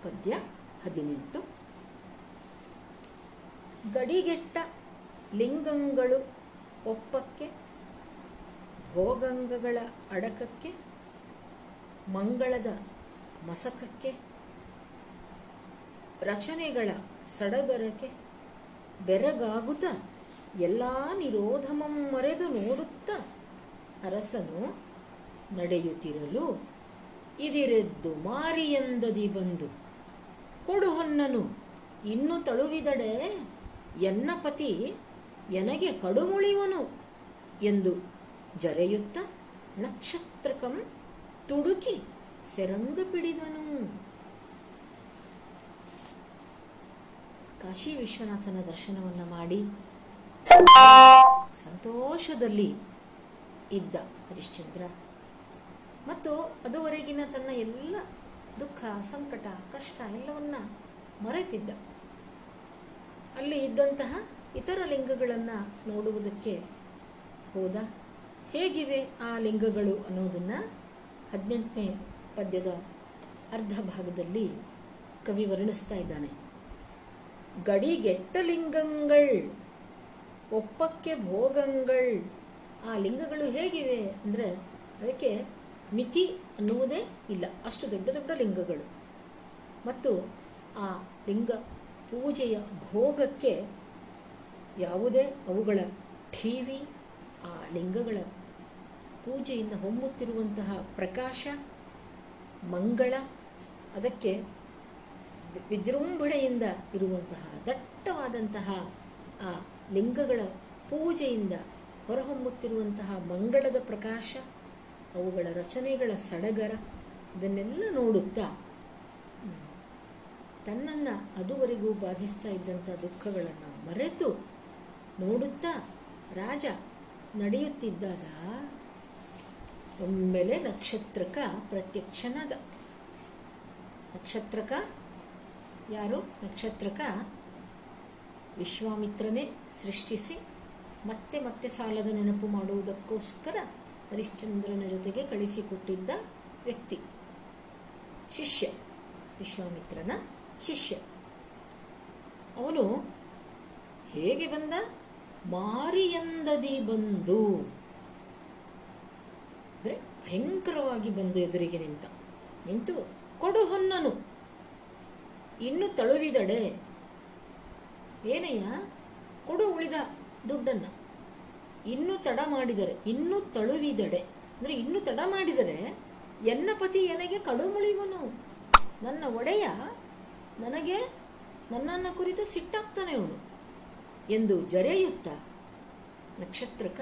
ಪದ್ಯ ಹದಿನೆಂಟು. ಗಡಿಗೆಟ್ಟ ಲಿಂಗಂಗಳು ಒಪ್ಪಕ್ಕೆ, ಭೋಗಂಗಗಳ ಅಡಕಕ್ಕೆ, ಮಂಗಳದ ಮಸಕಕ್ಕೆ, ರಚನೆಗಳ ಸಡಗರಕ್ಕೆ, ಬೆರಗಾಗುತ್ತ ಎಲ್ಲ ನಿರೋಧಮಂ ಮರೆದು ನೋಡುತ್ತ ಅರಸನು ನಡೆಯುತ್ತಿರಲು ಇದಿರೆದ್ದು ಮಾರಿಯಂದದಿ ಬಂದು, ಕೊಡು ಹೊನ್ನನು, ಇನ್ನು ತಳುವಿದಡೆ ಎನ್ನ ಪತಿ ಎನಗೆ ಕಡುಮುಳಿವನು? ಎಂದು ಜರೆಯುತ್ತ ನಕ್ಷತ್ರಕಂ ತುಡುಕಿ ಸೆರಂಗ ಪಿಡಿದನು. ಕಾಶಿ ವಿಶ್ವನಾಥನ ದರ್ಶನವನ್ನು ಮಾಡಿ ಸಂತೋಷದಲ್ಲಿ ಇದ್ದ ಹರಿಶ್ಚಂದ್ರ ಮತ್ತು ಅದುವರೆಗಿನ ತನ್ನ ಎಲ್ಲ ದುಃಖ, ಸಂಕಟ, ಕಷ್ಟ ಎಲ್ಲವನ್ನ ಮರೆತಿದ್ದ. ಅಲ್ಲಿ ಇದ್ದಂತಹ ಇತರ ಲಿಂಗಗಳನ್ನು ನೋಡುವುದಕ್ಕೆ ಹೋದ. ಹೇಗಿವೆ ಆ ಲಿಂಗಗಳು ಅನ್ನೋದನ್ನು ಹದಿನೆಂಟನೇ ಪದ್ಯದ ಅರ್ಧ ಭಾಗದಲ್ಲಿ ಕವಿ ವರ್ಣಿಸ್ತಾ ಇದ್ದಾನೆ. ಗಡಿಗೆಟ್ಟ ಲಿಂಗಂಗಳ್, ಒಪ್ಪಕ್ಕೆ ಭೋಗಂಗಳ್, ಆ ಲಿಂಗಗಳು ಹೇಗಿವೆ ಅಂದರೆ ಅದಕ್ಕೆ ಮಿತಿ ಅನ್ನುವುದೇ ಇಲ್ಲ. ಅಷ್ಟು ದೊಡ್ಡ ದೊಡ್ಡ ಲಿಂಗಗಳು. ಮತ್ತು ಆ ಲಿಂಗ ಪೂಜೆಯ ಭೋಗಕ್ಕೆ ಯಾವುದೇ ಅವುಗಳ ಠೀವಿ, ಆ ಲಿಂಗಗಳ ಪೂಜೆಯಿಂದ ಹೊಮ್ಮುತ್ತಿರುವಂತಹ ಪ್ರಕಾಶ, ಮಂಗಳ, ಅದಕ್ಕೆ ವಿಜೃಂಭಣೆಯಿಂದ ಇರುವಂತಹ ದಟ್ಟವಾದಂತಹ ಆ ಲಿಂಗಗಳ ಪೂಜೆಯಿಂದ ಹೊರಹೊಮ್ಮುತ್ತಿರುವಂತಹ ಮಂಗಳದ ಪ್ರಕಾಶ ಅವುಗಳ ರಚನೆಗಳ ಸಡಗರ ಇದನ್ನೆಲ್ಲ ನೋಡುತ್ತಾ ತನ್ನನ್ನು ಅದುವರೆಗೂ ಬಾಧಿಸ್ತಾ ಇದ್ದಂಥ ದುಃಖಗಳನ್ನು ಮರೆತು ನೋಡುತ್ತಾ ರಾಜ ನಡೆಯುತ್ತಿದ್ದಾಗ ಒಮ್ಮೆಲೆ ನಕ್ಷತ್ರಕ ಪ್ರತ್ಯಕ್ಷನಾದ. ನಕ್ಷತ್ರಕ? ಯಾರು? ನಕ್ಷತ್ರಕ ವಿಶ್ವಾಮಿತ್ರನೇ ಸೃಷ್ಟಿಸಿ ಮತ್ತೆ ಮತ್ತೆ ಸಾಲದ ನೆನಪು ಮಾಡುವುದಕ್ಕೋಸ್ಕರ ಹರಿಶ್ಚಂದ್ರನ ಜೊತೆಗೆ ಕಳಿಸಿಕೊಟ್ಟಿದ್ದ ವ್ಯಕ್ತಿ. ಶಿಷ್ಯ, ವಿಶ್ವಾಮಿತ್ರನ ಶಿಷ್ಯ. ಅವನು ಹೇಗೆ ಬಂದ? ಮಾರಿಯಂದದಿ ಬಂದು. ಅಂದರೆ ಭಯಂಕರವಾಗಿ ಬಂದು ಎದುರಿಗೆ ನಿಂತ. ನಿಂತು ಕೊಡು ಹೊನ್ನನು. ಇನ್ನು ತಳುವಿದಡೆ. ಏನಯ್ಯ? ಕೊಡು ಉಳಿದ ದುಡ್ಡನ್ನು. ಇನ್ನು ತಡ ಮಾಡಿದರೆ, ಇನ್ನು ತಳುವಿದಡೆ. ಅಂದರೆ ಇನ್ನು ತಡ ಮಾಡಿದರೆ, ಎನ್ನ ಪತಿ ಎನಗೆ ಕಡುಮುಳಿವನು ನನ್ನ ಒಡೆಯ ನನಗೆ ನನ್ನನ್ನು ಕುರಿತು ಸಿಟ್ಟಾಗ್ತಾನೆ ಅವನು. ಎಂದು ಜರೆಯುತ್ತ ನಕ್ಷತ್ರಕ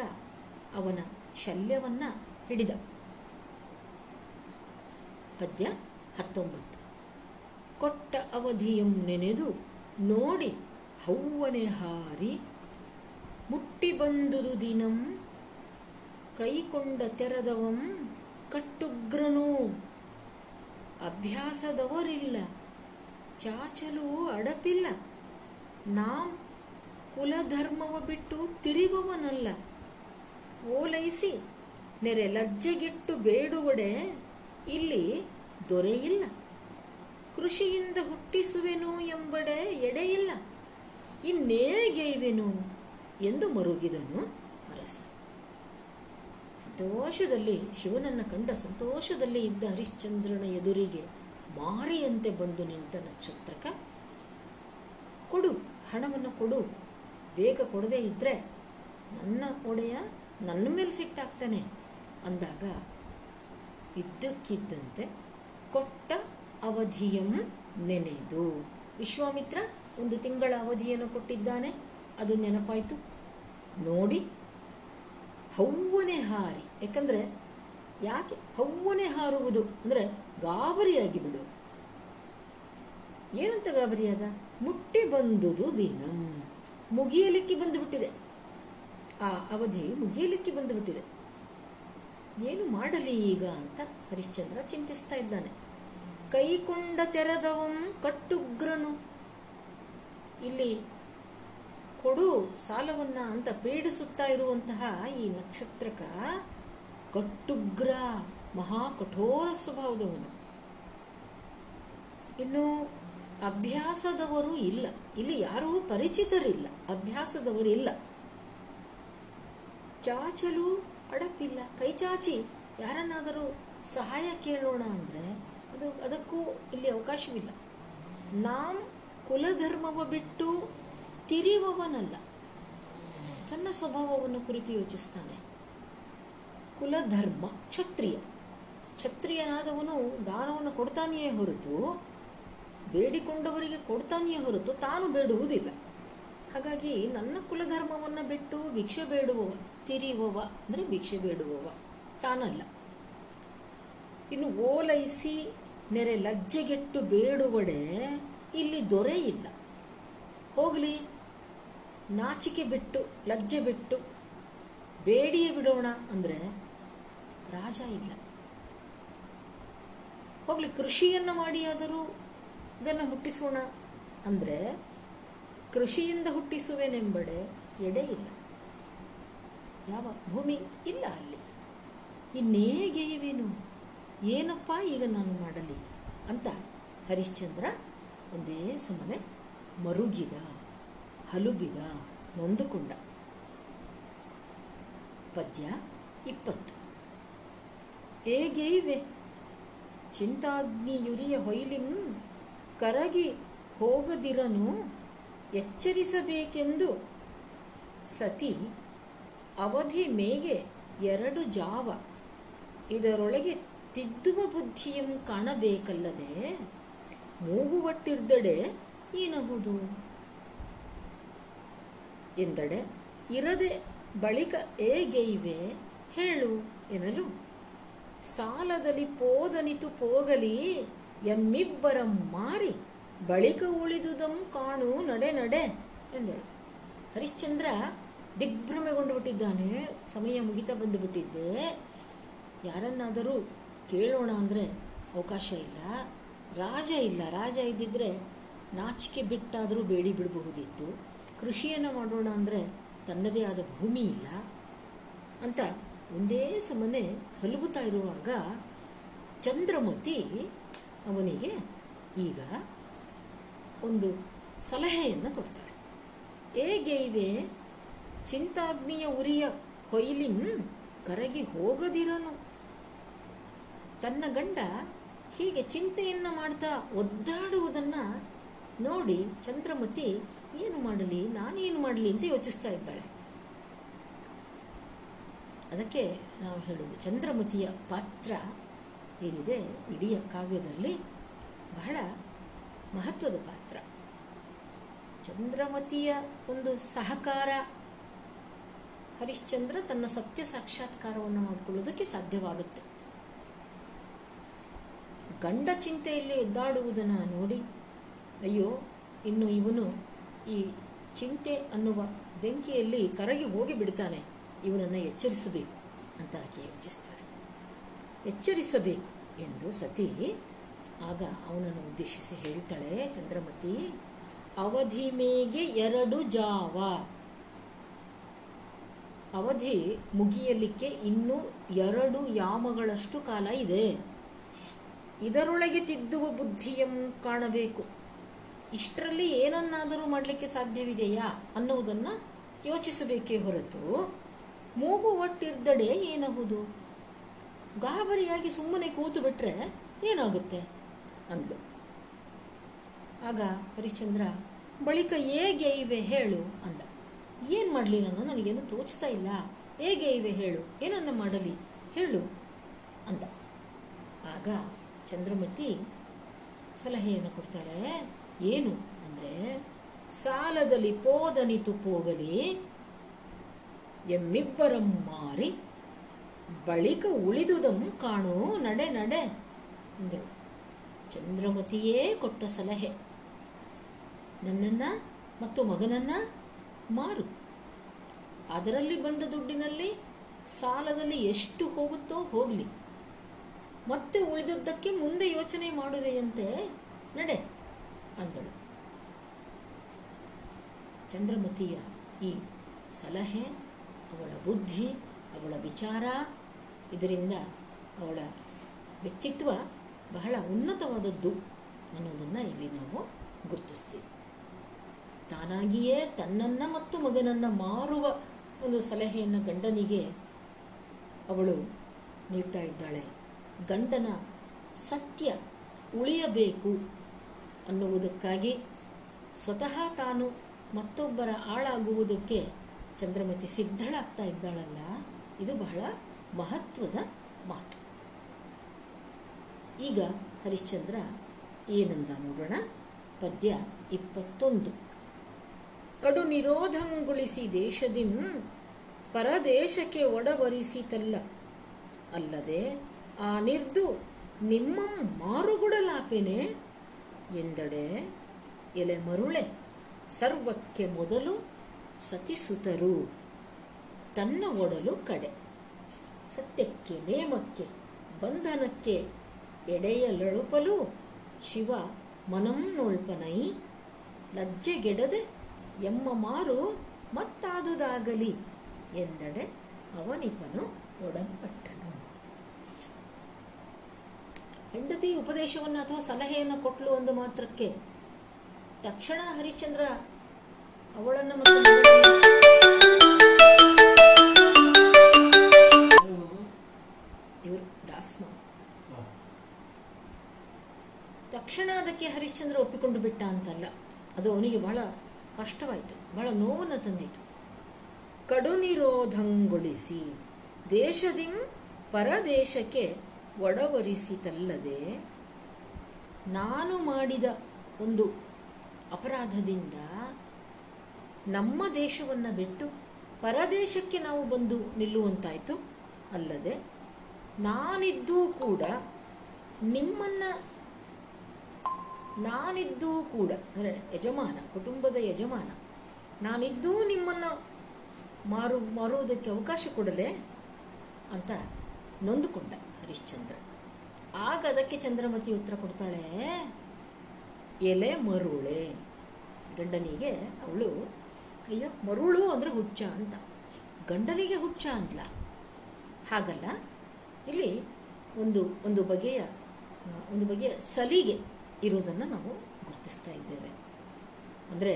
ಅವನ ಶಲ್ಯವನ್ನ ಹಿಡಿದ. ಪದ್ಯ ಹತ್ತೊಂಬತ್ತು. ಕೊಟ್ಟ ಅವಧಿಯಂ ನೆನೆದು ನೋಡಿ ಹೌವನೆ ಹಾರಿ ಮುಟ್ಟಿ ಬಂದುದು ದಿನಂ, ಕೈಕೊಂಡ ತೆರದವಂ ಕಟ್ಟುಗ್ರನು. ಅಭ್ಯಾಸದವರಿಲ್ಲ, ಚಾಚಲು ಅಡಪಿಲ್ಲ. ನಾಂ ಕುಲಧರ್ಮವ ಬಿಟ್ಟು ತಿರಿವವನಲ್ಲ ಓಲೈಸಿ, ನೆರೆ ಲಜ್ಜೆಗೆಟ್ಟು ಬೇಡುವಡೆ ಇಲ್ಲಿ ದೊರೆಯಿಲ್ಲ. ಕೃಷಿಯಿಂದ ಹುಟ್ಟಿಸುವೆನು ಎಂಬಡೆ ಎಡೆಯಿಲ್ಲ. ಇನ್ನೇಗೈವೆನು ಎಂದು ಮರುಗಿದನು ಅರಸ ಸಂತೋಷದಲ್ಲಿ ಶಿವನನ್ನು ಕಂಡ ಸಂತೋಷದಲ್ಲಿ ಇದ್ದ ಹರಿಶ್ಚಂದ್ರನ ಎದುರಿಗೆ ಮಾರಿಯಂತೆ ಬಂದು ನಿಂತ ನಕ್ಷತ್ರಕ, ಕೊಡು, ಹಣವನ್ನು ಕೊಡು. ಬೇಗ ಕೊಡದೇ ಇದ್ದರೆ ನನ್ನ ಒಡೆಯ ನನ್ನ ಮೇಲೆ ಸಿಟ್ಟಾಗ್ತಾನೆ ಅಂದಾಗ ಇದ್ದಕ್ಕಿದ್ದಂತೆ ಕೊಟ್ಟ ಅವಧಿಯಂ ನೆನೆದು. ವಿಶ್ವಾಮಿತ್ರ ಒಂದು ತಿಂಗಳ ಅವಧಿಯನ್ನು ಕೊಟ್ಟಿದ್ದಾನೆ. ಅದು ನೆನಪಾಯಿತು. ನೋಡಿ ಹೌವನೆ ಹಾರಿ. ಯಾಕಂದ್ರೆ, ಯಾಕೆ ಹೌವನೆ ಹಾರುವುದು? ಅಂದ್ರೆ ಗಾಬರಿಯಾಗಿ ಬಿಡು. ಏನಂತ ಗಾಬರಿಯಾದ ಮುಟ್ಟಿ ಬಂದುದು ದಿನ. ಮುಗಿಯಲಿಕ್ಕೆ ಬಂದುಬಿಟ್ಟಿದೆ. ಆ ಅವಧಿ ಮುಗಿಯಲಿಕ್ಕೆ ಬಂದುಬಿಟ್ಟಿದೆ. ಏನು ಮಾಡಲಿ ಈಗ ಅಂತ ಹರಿಶ್ಚಂದ್ರ ಚಿಂತಿಸ್ತಾ ಇದ್ದಾನೆ. ಕೈಕೊಂಡ ತೆರೆದವಂ ಕಟ್ಟುಗ್ರನು. ಇಲ್ಲಿ ಕೊಡು ಸಾಲವನ್ನ ಅಂತ ಪೀಡಿಸುತ್ತಾ ಇರುವಂತಹ ಈ ನಕ್ಷತ್ರಕ ಕಟ್ಟುಗ್ರ ಮಹಾ ಕಠೋರ ಸ್ವಭಾವದವನು. ಇನ್ನು ಅಭ್ಯಾಸದವರು ಇಲ್ಲ. ಇಲ್ಲಿ ಯಾರೂ ಪರಿಚಿತರಿಲ್ಲ. ಅಭ್ಯಾಸದವರಿಲ್ಲ. ಚಾಚಲು ಅಡಪಿಲ್ಲ. ಕೈ ಚಾಚಿ ಯಾರನ್ನಾದರೂ ಸಹಾಯ ಕೇಳೋಣ ಅಂದರೆ ಅದು ಅದಕ್ಕೂ ಇಲ್ಲಿ ಅವಕಾಶವಿಲ್ಲ. ನಾಮ್ ಕುಲಧರ್ಮವ ಬಿಟ್ಟು ತಿರಿವವನಲ್ಲ ತನ್ನ ಸ್ವಭಾವವನ್ನು ಕುರಿತು ಯೋಚಿಸ್ತಾನೆ. ಕುಲಧರ್ಮ, ಕ್ಷತ್ರಿಯ. ಕ್ಷತ್ರಿಯನಾದವನು ದಾನವನ್ನು ಕೊಡ್ತಾನೆಯೇ ಹೊರತು, ಬೇಡಿಕೊಂಡವರಿಗೆ ಕೊಡ್ತಾನೆಯೇ ಹೊರತು ತಾನು ಬೇಡುವುದಿಲ್ಲ. ಹಾಗಾಗಿ ನನ್ನ ಕುಲಧರ್ಮವನ್ನು ಬಿಟ್ಟು ಭಿಕ್ಷೆ ಬೇಡುವವ ತಿರಿಯುವವ ಅಂದರೆ ಭಿಕ್ಷೆ ಬೇಡುವವ ತಾನಲ್ಲ. ಇನ್ನು ಓಲೈಸಿ ನೆರೆ ಲಜ್ಜೆಗೆಟ್ಟು ಬೇಡುವಡೆ ಇಲ್ಲಿ ದೊರೆ ಇಲ್ಲ. ಹೋಗಲಿ. ನಾಚಿಕೆ ಬಿಟ್ಟು, ಲಜ್ಜೆ ಬಿಟ್ಟು ಬೇಡಿಯೇ ಬಿಡೋಣ ಅಂದರೆ ರಾಜ ಇಲ್ಲ. ಹೋಗಲಿ, ಕೃಷಿಯನ್ನು ಮಾಡಿಯಾದರೂ ಇದನ್ನು ಹುಟ್ಟಿಸೋಣ ಅಂದರೆ ಕೃಷಿಯಿಂದ ಹುಟ್ಟಿಸುವೆನೆಂಬಡೆ ಎಡೆ ಇಲ್ಲ. ಯಾವ ಭೂಮಿ ಇಲ್ಲ ಅಲ್ಲಿ. ಇನ್ನೇಗೆಯುವೇನು ಏನಪ್ಪ ಈಗ ನಾನು ಮಾಡಲಿ? ಅಂತ ಹರಿಶ್ಚಂದ್ರ ಒಂದೇ ಸಮನೆ ಮರುಗಿದ. ಹಲುಬಿದ ನೊಂದುಕೊಂಡ ಪದ್ಯ ಇಪ್ಪತ್ತು. ಹೇಗೆ ಇವೆ? ಚಿಂತಾಗ್ನಿಯುರಿಯ ಹೊಯ್ಲಿಂ ಕರಗಿ ಹೋಗದಿರನು, ಎಚ್ಚರಿಸಬೇಕೆಂದು ಸತಿ ಅವಧಿ ಮೇಗೆ ಎರಡು ಜಾವ. ಇದರೊಳಗೆ ತಿದ್ದುವ ಬುದ್ಧಿಯಂ ಕಾಣಬೇಕಲ್ಲದೆ, ಮೂಗುವಟ್ಟಿರ್ದಡೆ ಏನಹುದು ಎಂದಡೆ, ಇರದೆ ಬಳಿಕ ಏಗೈವೆ ಹೇಳು ಎನ್ನಲು ಸಾಲದಲ್ಲಿ ಪೋದನಿತು ಪೋಗಲಿ, ಎಮ್ಮಿಬ್ಬರ ಮಾರಿ, ಬಳಿಕ ಉಳಿದುದಂ ಕಾಣು ನಡೆ ನಡೆ ಎಂದಳು. ಹರಿಶ್ಚಂದ್ರ ದಿಗ್ಭ್ರಮೆಗೊಂಡು ಬಿಟ್ಟಿದ್ದಾನೆ. ಸಮಯ ಮುಗಿತಾ ಬಂದು ಬಿಟ್ಟಿದ್ದೆ. ಯಾರನ್ನಾದರೂ ಕೇಳೋಣ ಅಂದರೆ ಅವಕಾಶ ಇಲ್ಲ. ರಾಜ ಇಲ್ಲ. ರಾಜ ಇದ್ದಿದ್ರೆ ನಾಚಿಕೆ ಬಿಟ್ಟಾದರೂ ಬೇಡಿ ಬಿಡಬಹುದಿತ್ತು. ಕೃಷಿಯನ್ನು ಮಾಡೋಣ ಅಂದರೆ ತನ್ನದೇ ಆದ ಭೂಮಿ ಇಲ್ಲ ಅಂತ ಒಂದೇ ಸಮನೆ ಹಲುಗುತ್ತಾ ಇರುವಾಗ ಚಂದ್ರಮತಿ ಅವನಿಗೆ ಈಗ ಒಂದು ಸಲಹೆಯನ್ನು ಕೊಡ್ತಾಳೆ. ಏಗೈವೆ ಚಿಂತಾಗ್ನಿಯ ಉರಿಯ ಹೊಯ್ಲಿಂ ಕರಗಿ ಹೋಗದಿರನು. ತನ್ನ ಗಂಡ ಹೀಗೆ ಚಿಂತೆಯನ್ನು ಮಾಡ್ತಾ ಒದ್ದಾಡುವುದನ್ನು ನೋಡಿ ಚಂದ್ರಮತಿ ಏನು ಮಾಡಲಿ, ನಾನೇನು ಮಾಡಲಿ ಅಂತ ಯೋಚಿಸ್ತಾ ಇದ್ದಾಳೆ. ಅದಕ್ಕೆ ನಾವು ಹೇಳೋದು ಚಂದ್ರಮತಿಯ ಪಾತ್ರ ಏನಿದೆ, ಇಡೀ ಕಾವ್ಯದಲ್ಲಿ ಬಹಳ ಮಹತ್ವದ ಪಾತ್ರ. ಚಂದ್ರಮತಿಯ ಒಂದು ಸಹಕಾರ, ಹರಿಶ್ಚಂದ್ರ ತನ್ನ ಸತ್ಯ ಸಾಕ್ಷಾತ್ಕಾರವನ್ನು ಮಾಡಿಕೊಳ್ಳೋದಕ್ಕೆ ಸಾಧ್ಯವಾಗುತ್ತೆ. ಗಂಡ ಚಿಂತೆಯಲ್ಲಿ ಎದ್ದಾಡುವುದನ್ನು ನೋಡಿ, ಅಯ್ಯೋ, ಇನ್ನು ಇವನು ಈ ಚಿಂತೆ ಅನ್ನುವ ಬೆಂಕಿಯಲ್ಲಿ ಕರಗಿ ಹೋಗಿ ಬಿಡ್ತಾನೆ. ಇವನನ್ನು ಎಚ್ಚರಿಸಬೇಕು ಅಂತ ಆಕೆ ಯೋಚಿಸ್ತಾಳೆ. ಎಚ್ಚರಿಸಬೇಕು ಎಂದು ಸತಿ ಆಗ ಅವನನ್ನು ಉದ್ದೇಶಿಸಿ ಹೇಳ್ತಾಳೆ, ಚಂದ್ರಮತಿ, ಅವಧಿ ಮೇಗೆ ಎರಡು ಜಾವ. ಅವಧಿ ಮುಗಿಯಲಿಕ್ಕೆ ಇನ್ನೂ ಎರಡು ಯಾಮಗಳಷ್ಟು ಕಾಲ ಇದೆ. ಇದರೊಳಗೆ ತಿದ್ದುವ ಬುದ್ಧಿಯಂ ಕಾಣಬೇಕು. ಇಷ್ಟರಲ್ಲಿ ಏನನ್ನಾದರೂ ಮಾಡಲಿಕ್ಕೆ ಸಾಧ್ಯವಿದೆಯಾ ಅನ್ನುವುದನ್ನು ಯೋಚಿಸಬೇಕೇ ಹೊರತು ಮೂಗು ಒಟ್ಟಿರ್ದಡೆ ಏನಾಗುವುದು ಗಾಬರಿಯಾಗಿ ಸುಮ್ಮನೆ ಕೂತು ಬಿಟ್ರೆ ಏನಾಗುತ್ತೆ ಅಂದ್ಲು. ಆಗ ಹರಿಶ್ಚಂದ್ರ, ಬಳಿಕ ಹೇಗೆ ಇವೆ ಹೇಳು ಅಂದ. ಏನು ಮಾಡಲಿ ನಾನು? ನನಗೇನು ತೋಚ್ತಾ ಇಲ್ಲ. ಹೇಗೆ ಇವೆ ಹೇಳು? ಏನನ್ನ ಮಾಡಲಿ? ಹೇಳು ಅಂದ. ಆಗ ಚಂದ್ರಮತಿ ಸಲಹೆಯನ್ನು ಕೊಡ್ತಾಳೆ. ಏನು ಅಂದರೆ, ಸಾಲದಲ್ಲಿ ಪೋದನಿತು ಪೋಗಲಿ, ಎಮ್ಮಿಬ್ಬರಂ ಮಾರಿ, ಬಳಿಕ ಉಳಿದುದಂ ಕಾಣು ನಡೆ ನಡೆ ಅಂದರು. ಚಂದ್ರಮತಿಯೇ ಕೊಟ್ಟ ಸಲಹೆ. ನನ್ನನ್ನು ಮತ್ತು ಮಗನನ್ನ ಮಾರು. ಅದರಲ್ಲಿ ಬಂದ ದುಡ್ಡಿನಲ್ಲಿ ಸಾಲದಲ್ಲಿ ಎಷ್ಟು ಹೋಗುತ್ತೋ ಹೋಗಲಿ. ಮತ್ತೆ ಉಳಿದದ್ದಕ್ಕೆ ಮುಂದೆ ಯೋಚನೆ ಮಾಡುವೆಯಂತೆ ನಡೆ. ಅಂದಳು. ಚಂದ್ರಮತಿಯ ಈ ಸಲಹೆ, ಅವಳ ಬುದ್ಧಿ, ಅವಳ ವಿಚಾರ, ಇದರಿಂದ ಅವಳ ವ್ಯಕ್ತಿತ್ವ ಬಹಳ ಉನ್ನತವಾದದ್ದು ಅನ್ನೋದನ್ನು ಇಲ್ಲಿ ನಾವು ಗುರುತಿಸ್ತೀವಿ. ತಾನಾಗಿಯೇ ತನ್ನನ್ನು ಮತ್ತು ಮಗನನ್ನು ಮಾರುವ ಒಂದು ಸಲಹೆಯನ್ನು ಗಂಡನಿಗೆ ಅವಳು ನೀಡ್ತಾ ಇದ್ದಾಳೆ. ಗಂಡನ ಸತ್ಯ ಉಳಿಯಬೇಕು ಅನ್ನುವುದಕ್ಕಾಗಿ ಸ್ವತಃ ತಾನು ಮತ್ತೊಬ್ಬರ ಆಳಾಗುವುದಕ್ಕೆ ಚಂದ್ರಮತಿ ಸಿದ್ಧಳಾಗ್ತಾ ಇದ್ದಾಳಲ್ಲ, ಇದು ಬಹಳ ಮಹತ್ವದ ಮಾತು. ಈಗ ಹರಿಶ್ಚಂದ್ರ ಏನಂದ ನೋಡೋಣ? ಪದ್ಯ ಇಪ್ಪತ್ತೊಂದು. ಕಡು ನಿರೋಧಂಗೊಳಿಸಿ ದೇಶದಿಂ ಪರದೇಶಕ್ಕೆ ಒಡಬರಿಸಿತಲ್ಲ ಅಲ್ಲದೆ ಆ ನಿರ್ದು ನಿಮ್ಮ ಮಾರುಗುಡಲಾಪೆನೆ ಎಂದಡೆ ಎಲೆ ಮರುಳೆ ಸರ್ವಕ್ಕೆ ಮೊದಲು ಸತಿಸುತರು. ತನ್ನ ಒಡಲು ಕಡೆ. ಸತ್ಯಕ್ಕೆ ನೇಮಕ್ಕೆ, ಬಂಧನಕ್ಕೆ ಎಡೆಯಲೊಳುಪಲು ಶಿವ ಮನಂನೊಳ್ಪನೈ ಲಜ್ಜೆಗೆಡದೆ ಎಮ್ಮ ಮಾರು ಮತ್ತಾದುದಾಗಲಿ ಎಂದಡೆ ಅವನಿಪನು ಹೆಂಡತಿ ಉಪದೇಶವನ್ನು ಅಥವಾ ಸಲಹೆಯನ್ನು ಕೊಟ್ಟಲು ಒಂದು ಮಾತ್ರಕ್ಕೆ ತಕ್ಷಣ ಹರಿಶ್ಚಂದ್ರ ಅವಳನ್ನು ಮತ್ತು ಇವರು ದಾಸ್ಮ. ತಕ್ಷಣ ಅದಕ್ಕೆ ಹರಿಶ್ಚಂದ್ರ ಒಪ್ಪಿಕೊಂಡು ಬಿಟ್ಟ ಅಂತಲ್ಲ ಅದು ಅವನಿಗೆ ಬಹಳ ಕಷ್ಟವಾಯಿತು ಬಹಳ ನೋವನ್ನು ತಂದಿತು. ಕಡು ನಿರೋಧಂಗೊಳಿಸಿ ದೇಶದಿಂ ಪರದೇಶಕ್ಕೆ ಒಡವರಿಸಿತಲ್ಲದೆ ನಾನು ಮಾಡಿದ ಒಂದು ಅಪರಾಧದಿಂದ ನಮ್ಮ ದೇಶವನ್ನು ಬಿಟ್ಟು ಪರದೇಶಕ್ಕೆ ನಾವು ಬಂದು ನಿಲ್ಲುವಂತಾಯಿತು. ಅಲ್ಲದೆ ನಾನಿದ್ದೂ ಕೂಡ ನಿಮ್ಮನ್ನು ನಾನಿದ್ದೂ ಕೂಡ ಅಂದರೆ ಯಜಮಾನ, ಕುಟುಂಬದ ಯಜಮಾನ, ನಾನಿದ್ದೂ ನಿಮ್ಮನ್ನು ಮಾರು, ಮಾರುವುದಕ್ಕೆ ಅವಕಾಶ ಕೊಡಲೆ ಅಂತ ನೊಂದುಕೊಂಡ. ಹರಿಶ್ಚಂದ್ರ. ಆಗ ಅದಕ್ಕೆ ಚಂದ್ರಮತಿ ಉತ್ತರ ಕೊಡ್ತಾಳೆ, ಎಲೆ ಮರುಳೆ. ಗಂಡನಿಗೆ ಅವಳು, ಅಯ್ಯೋ, ಮರುಳು ಅಂದರೆ ಹುಚ್ಚ ಅಂತ. ಗಂಡನಿಗೆ ಹುಚ್ಚ ಅಂತಲ ಹಾಗಲ್ಲ, ಇಲ್ಲಿ ಒಂದು ಒಂದು ಬಗೆಯ ಒಂದು ಬಗೆಯ ಸಲಿಗೆ ಇರೋದನ್ನು ನಾವು ಗುರುತಿಸ್ತಾ ಇದ್ದೇವೆ. ಅಂದರೆ,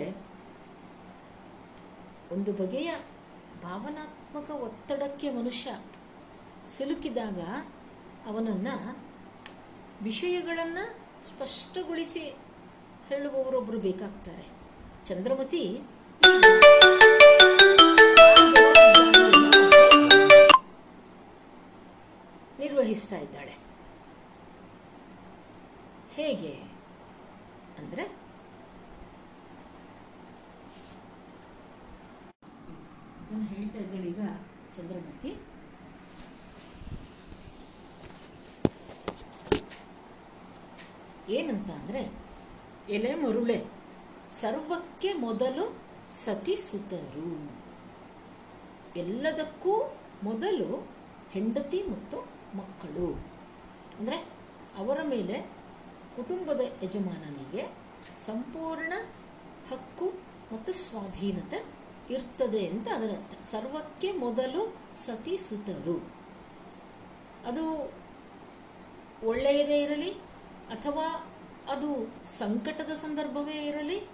ಒಂದು ಬಗೆಯ ಭಾವನಾತ್ಮಕ ಒತ್ತಡಕ್ಕೆ ಮನುಷ್ಯ ಸಿಲುಕಿದಾಗ ಅವನನ್ನು ವಿಷಯಗಳನ್ನು ಸ್ಪಷ್ಟಗೊಳಿಸಿ ಹೇಳುವವರೊಬ್ಬರು ಬೇಕಾಗ್ತಾರೆ. ಚಂದ್ರಮತಿ ನಿರ್ವಹಿಸ್ತಾ ಇದ್ದಾಳೆ. ಹೇಗೆ ಅಂದರೆ ಹೇಳ್ತಾ ಇದ್ದಾಳೆ ಈಗ ಚಂದ್ರಮತಿ. ಏನಂತ ಅಂದರೆ, ಎಲೆ ಮರುಳೆ, ಸರ್ವಕ್ಕೆ ಮೊದಲು ಸತಿಸುತರು ಎಲ್ಲದಕ್ಕೂ ಮೊದಲು ಹೆಂಡತಿ ಮತ್ತು ಮಕ್ಕಳು. ಅಂದರೆ, ಅವರ ಮೇಲೆ ಕುಟುಂಬದ ಯಜಮಾನನಿಗೆ ಸಂಪೂರ್ಣ ಹಕ್ಕು ಮತ್ತು ಸ್ವಾಧೀನತೆ ಇರ್ತದೆ ಅಂತ ಅದರ ಅರ್ಥ. ಸರ್ವಕ್ಕೆ ಮೊದಲು ಸತಿಸುತರು ಅದು ಒಳ್ಳೆಯದೇ ಇರಲಿ ಅಥವಾ ಅದು ಸಂಕಟದ ಸಂದರ್ಭವೇ ಇರಲಿ,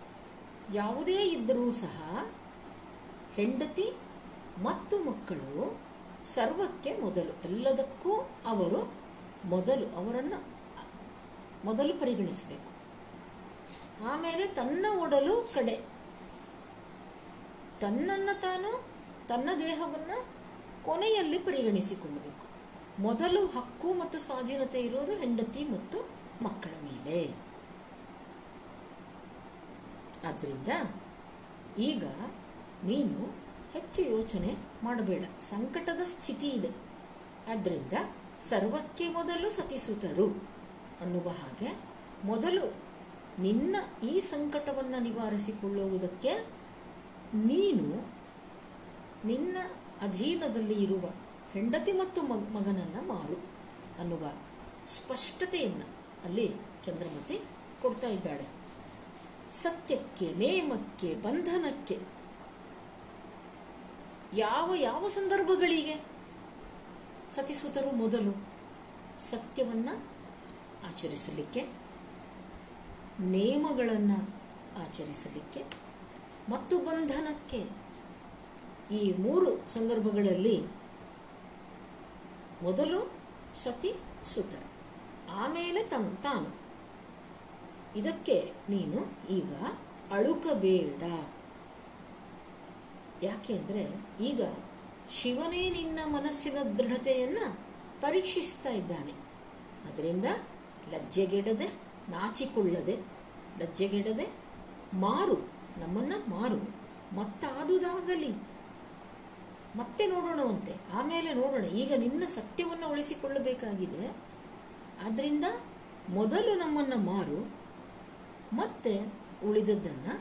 ಯಾವುದೇ ಇದ್ದರೂ ಸಹ ಹೆಂಡತಿ ಮತ್ತು ಮಕ್ಕಳು ಸರ್ವಕ್ಕೆ ಮೊದಲು, ಎಲ್ಲದಕ್ಕೂ ಅವರು ಮೊದಲು ಅವರನ್ನು ಮೊದಲು ಪರಿಗಣಿಸಬೇಕು. ಆಮೇಲೆ ತನ್ನ ಒಡಲು ಕಡೆ, ತನ್ನನ್ನು ತಾನು ತನ್ನ ದೇಹವನ್ನು ಕೊನೆಯಲ್ಲಿ ಪರಿಗಣಿಸಿಕೊಳ್ಳಬೇಕು. ಮೊದಲು ಹಕ್ಕು ಮತ್ತು ಸ್ವಾಧೀನತೆ ಇರೋದು ಹೆಂಡತಿ ಮತ್ತು ಮಕ್ಕಳ ಮೇಲೆ. ಆದ್ದರಿಂದ ಈಗ ನೀನು ಹೆಚ್ಚು ಯೋಚನೆ ಮಾಡಬೇಡ. ಸಂಕಟದ ಸ್ಥಿತಿ ಇದೆ. ಆದ್ದರಿಂದ ಸರ್ವಕ್ಕೆ ಮೊದಲು ಸತಿಸುತ್ತರು ಅನ್ನುವ ಹಾಗೆ ಮೊದಲು ನಿನ್ನ ಈ ಸಂಕಟವನ್ನು ನಿವಾರಿಸಿಕೊಳ್ಳುವುದಕ್ಕೆ ನೀನು ನಿನ್ನ ಅಧೀನದಲ್ಲಿ ಇರುವ ಹೆಂಡತಿ ಮತ್ತು ಮಗ, ಮಗನನ್ನು ಮಾರು ಅನ್ನುವ ಸ್ಪಷ್ಟತೆಯನ್ನು ಅಲ್ಲಿ ಚಂದ್ರಮತಿ ಕೊಡ್ತಾ ಇದ್ದಾಳೆ. ಸತ್ಯಕ್ಕೆ, ನೇಮಕ್ಕೆ, ಬಂಧನಕ್ಕೆ ಯಾವ ಯಾವ ಸಂದರ್ಭಗಳಿಗೆ? ಸತಿಸುತ್ತರು ಮೊದಲು ಸತ್ಯವನ್ನು ಆಚರಿಸಲಿಕ್ಕೆ, ನೇಮಗಳನ್ನು ಆಚರಿಸಲಿಕ್ಕೆ ಮತ್ತು ಬಂಧನಕ್ಕೆ ಈ ಮೂರು ಸಂದರ್ಭಗಳಲ್ಲಿ ಮೊದಲು ಸತಿ ಸುತರು ಆಮೇಲೆ ತನ್, ತಾನು. ಇದಕ್ಕೆ ನೀನು ಈಗ ಅಳುಕಬೇಡ. ಯಾಕೆಂದರೆ ಈಗ ಶಿವನೇ ನಿನ್ನ ಮನಸ್ಸಿನ ದೃಢತೆಯನ್ನು ಪರೀಕ್ಷಿಸ್ತಾ ಇದ್ದಾನೆ. ಅದರಿಂದ ಲಜ್ಜೆಗೆಡದೆ, ನಾಚಿಕೊಳ್ಳದೆ, ಲಜ್ಜೆಗೆಡದೆ ಮಾರು, ನಮ್ಮನ್ನು ಮಾರು. ಮತ್ತಾದುದಾಗಲಿ. ಮತ್ತೆ ನೋಡೋಣವಂತೆ. ಆಮೇಲೆ ನೋಡೋಣ. ಈಗ ನಿನ್ನ ಸತ್ಯವನ್ನು ಉಳಿಸಿಕೊಳ್ಳಬೇಕಾಗಿದೆ. ಆದ್ದರಿಂದ ಮೊದಲು ನಮ್ಮನ್ನು ಮಾರು, ಮತ್ತೆ ಉಳಿದದ್ದನ್ನು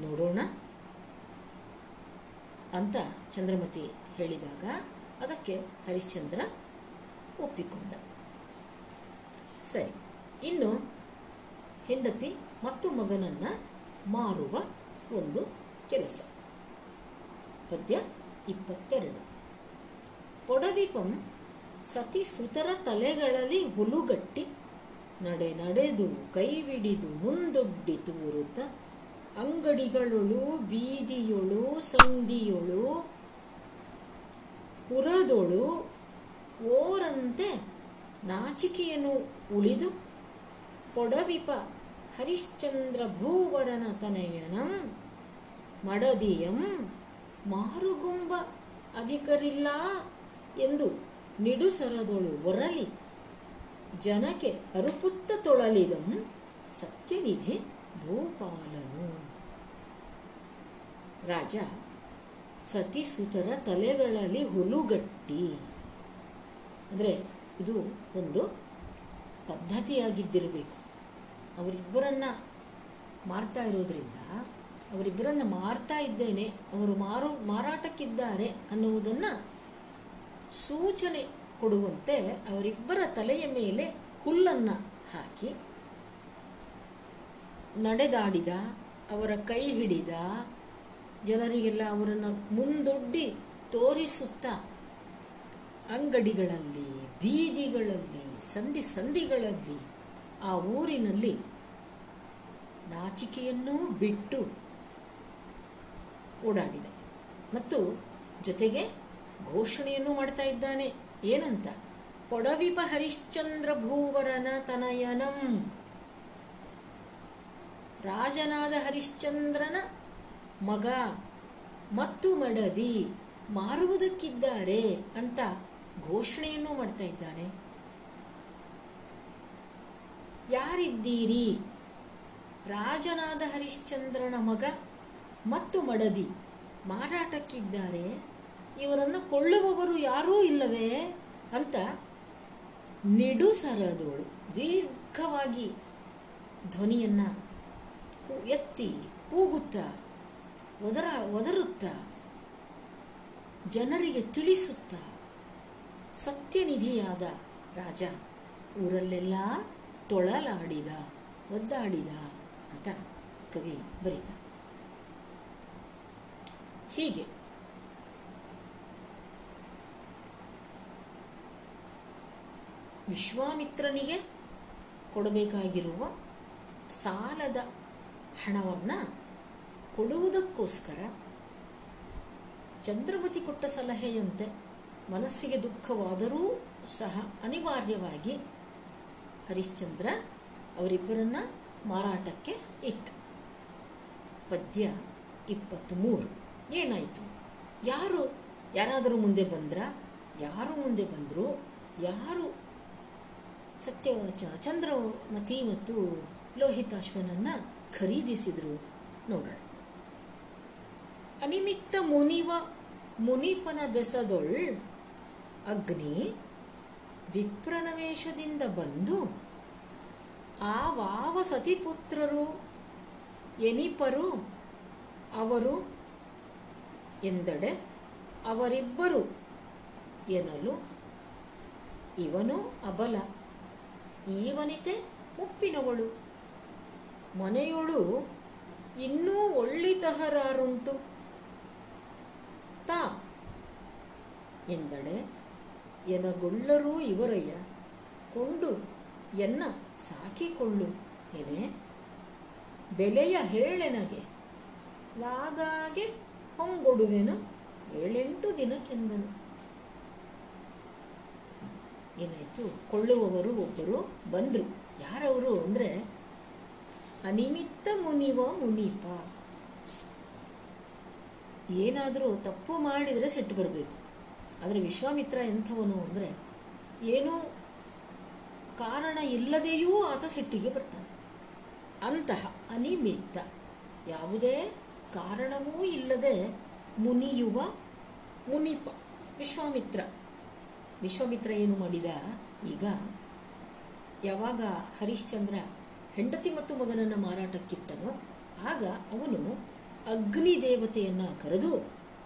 ನೋಡೋಣ ಅಂತ ಚಂದ್ರಮತಿ ಹೇಳಿದಾಗ ಅದಕ್ಕೆ ಹರಿಶ್ಚಂದ್ರ ಒಪ್ಪಿಕೊಂಡ. ಸರಿ, ಇನ್ನು ಹೆಂಡತಿ ಮತ್ತು ಮಗನನ್ನು ಮಾರುವ ಒಂದು ಕೆಲಸ. ಪದ್ಯ ಇಪ್ಪತ್ತೆರಡು. ಪೊಡವಿಪಂ ಸತಿ ಸುತರ ತಲೆಗಳಲ್ಲಿ ಹುಲುಗಟ್ಟಿ, ನಡೆ ನಡೆದು ಕೈವಿಡಿದು ಮುಂದೊಡ್ಡಿ ತೂರುತ್ತ ಅಂಗಡಿಗಳೊಳು, ಬೀದಿಯೊಳು ಸಂಧಿಯೊಳು ಪುರದೊಳು ಓರಂತೆ ನಾಚಿಕೆಯನ್ನು ಉಳಿದು ಪೊಡವಿಪ ಹರಿಶ್ಚಂದ್ರ ಭೂವರನ ತನಯನಂ ಮಡದಿಯಂ ಮಾರುಗುಂಬ ಅಧಿಕರಿಲ್ಲ ಎಂದು ನಿಡುಸರದೊಳು ಒರಲಿ, ಜನಕ್ಕೆ ಅರುಪುತ್ತ ತೊಳಲಿದಂ ಸತ್ಯನಿಧಿ ಭೂಪಾಲನು ರಾಜ, ಸತಿಸುತರ ತಲೆಗಳಲ್ಲಿ ಹುಲುಗಟ್ಟಿ. ಅಂದರೆ ಇದು ಒಂದು ಪದ್ಧತಿಯಾಗಿದ್ದಿರಬೇಕು. ಅವರಿಬ್ಬರನ್ನ ಮಾರ್ತಾ ಇರೋದ್ರಿಂದ, ಅವರಿಬ್ಬರನ್ನ ಮಾರ್ತಾ ಇದ್ದೇನೆ, ಅವರು ಮಾರು ಮಾರಾಟಕ್ಕಿದ್ದಾರೆ ಅನ್ನುವುದನ್ನು ಸೂಚನೆ ಕೊಡುವಂತೆ ಅವರಿಬ್ಬರ ತಲೆಯ ಮೇಲೆ ಹುಲ್ಲನ್ನು ಹಾಕಿ, ನಡೆದಾಡಿದ, ಅವರ ಕೈ ಹಿಡಿದ, ಜನರಿಗೆಲ್ಲ ಅವರನ್ನು ಮುಂದೊಡ್ಡಿ ತೋರಿಸುತ್ತಾ, ಅಂಗಡಿಗಳಲ್ಲಿ, ಬೀದಿಗಳಲ್ಲಿ, ಸಂಧಿ ಸಂಧಿಗಳಲ್ಲಿ, ಆ ಊರಿನಲ್ಲಿ ನಾಚಿಕೆಯನ್ನೂ ಬಿಟ್ಟು ಓಡಾಡಿದ. ಮತ್ತು ಜೊತೆಗೆ ಘೋಷಣೆಯನ್ನು ಮಾಡ್ತಾ ಇದ್ದಾನೆ. ಏನಂತ? ಪೊಡವಿಪ ಹರಿಶ್ಚಂದ್ರ ಭೂವರನ ತನಯನಂ. ರಾಜನಾದ ಹರಿಶ್ಚಂದ್ರನ ಮಗ. ಮತ್ತು ಮಡದಿ ಮಾರುವುದಕ್ಕಿದ್ದಾರೆ ಅಂತ ಘೋಷಣೆಯನ್ನು ಮಾಡ್ತಾ ಇದ್ದಾನೆ. ಯಾರಿದ್ದೀರಿ? ರಾಜನಾದ ಹರಿಶ್ಚಂದ್ರನ ಮಗ ಮತ್ತು ಮಡದಿ ಮಾರಾಟಕ್ಕಿದ್ದಾರೆ. ಇವರನ್ನು ಕೊಳ್ಳುವವರು ಯಾರೂ ಇಲ್ಲವೇ ಅಂತ ನಿಡುಸರದೋಳು. ದೀರ್ಘವಾಗಿ ಧ್ವನಿಯನ್ನ ಎತ್ತಿ ಕೂಗುತ್ತಾ ಒದರ ಒದರುತ್ತಾ ಜನರಿಗೆ ತಿಳಿಸುತ್ತಾ ಸತ್ಯನಿಧಿಯಾದ ರಾಜ ಊರಲ್ಲೆಲ್ಲ ತೊಳಲಾಡಿದ, ಒದ್ದಾಡಿದ ಅಂತ ಕವಿ ಬರೀತ. ಹೀಗೆ. ವಿಶ್ವಾಮಿತ್ರನಿಗೆ ಕೊಡಬೇಕಾಗಿರುವ ಸಾಲದ ಹಣವನ್ನು ಕೊಡುವುದಕ್ಕೋಸ್ಕರ ಚಂದ್ರಮತಿ ಕೊಟ್ಟ ಸಲಹೆಯಂತೆ ಮನಸ್ಸಿಗೆ ದುಃಖವಾದರೂ ಸಹ ಅನಿವಾರ್ಯವಾಗಿ ಹರಿಶ್ಚಂದ್ರ ಅವರಿಬ್ಬರನ್ನ ಮಾರಾಟಕ್ಕೆ ಇಟ್ಟ. ಪದ್ಯ ಇಪ್ಪತ್ತ್ಮೂರು ಏನಾಯಿತು? ಯಾರು? ಯಾರಾದರೂ ಮುಂದೆ ಬಂದ್ರ? ಯಾರು ಮುಂದೆ ಬಂದರೂ? ಯಾರು ಸತ್ಯ ಚಂದ್ರ ಚಂದ್ರಮತಿ ಮತ್ತು ಲೋಹಿತಾಶ್ವನನ್ನು ಖರೀದಿಸಿದರು ನೋಡೋಣ. ಅನಿಮಿತ್ತ ಮುನಿವ ಮುನಿಪನ ಬೆಸದೊಳ್ ಅಗ್ನಿ ವಿಪ್ರನವೇಶದಿಂದ ಬಂದು ಬಂದು ವಾವ ಸತಿಪುತ್ರರು ಎನಿಪರು ಅವರು ಎಂದಡೆ ಅವರಿಬ್ಬರು ಎನ್ನಲು ಇವನು ಅಬಲ. ಈ ವನಿತೆ ಮುಪ್ಪಿನವಳು ಮನೆಯೊಳು ಇನ್ನೂ ಒಳ್ಳಿತಹರಾರುಂಟು. ತಾ ಎಂದಳೆ, ಎನಗೊಳ್ಳರೂ ಇವರಯ್ಯ? ಕೊಂಡು ಎನ್ನ ಸಾಕಿಕೊಳ್ಳು ಎನೆ? ಬೆಲೆಯ ಹೇಳೆನಗೆ? ಲಾಗಾಗೆ ಹೊಂಗೊಡುವೆನು? ಏಳೆಂಟು ದಿನಕ್ಕೆಂದನು. ಏನಾಯಿತು? ಕೊಳ್ಳುವವರು ಒಬ್ಬರು ಬಂದರು. ಯಾರವರು ಅಂದರೆ ಅನಿಮಿತ್ತ ಮುನಿವ ಮುನಿಪ. ಏನಾದರೂ ತಪ್ಪು ಮಾಡಿದರೆ ಸಿಟ್ಟು ಬರಬೇಕು. ಆದರೆ ವಿಶ್ವಾಮಿತ್ರ ಎಂಥವನು ಅಂದರೆ ಏನೂ ಕಾರಣ ಇಲ್ಲದೆಯೂ ಆತ ಸಿಟ್ಟಿಗೆ ಬರ್ತಾನೆ. ಅಂತಹ ಅನಿಮಿತ್ತ. ಯಾವುದೇ ಕಾರಣವೂ ಇಲ್ಲದೆ ಮುನಿಯುವ ಮುನಿಪ, ವಿಶ್ವಾಮಿತ್ರ. ವಿಶ್ವಾಮಿತ್ರ ಏನು ಮಾಡಿದ? ಈಗ ಯಾವಾಗ ಹರಿಶ್ಚಂದ್ರ ಹೆಂಡತಿ ಮತ್ತು ಮಗನನ್ನು ಮಾರಾಟಕ್ಕಿಟ್ಟನೋ, ಆಗ ಅವನು ಅಗ್ನಿ ದೇವತೆಯನ್ನು ಕರೆದು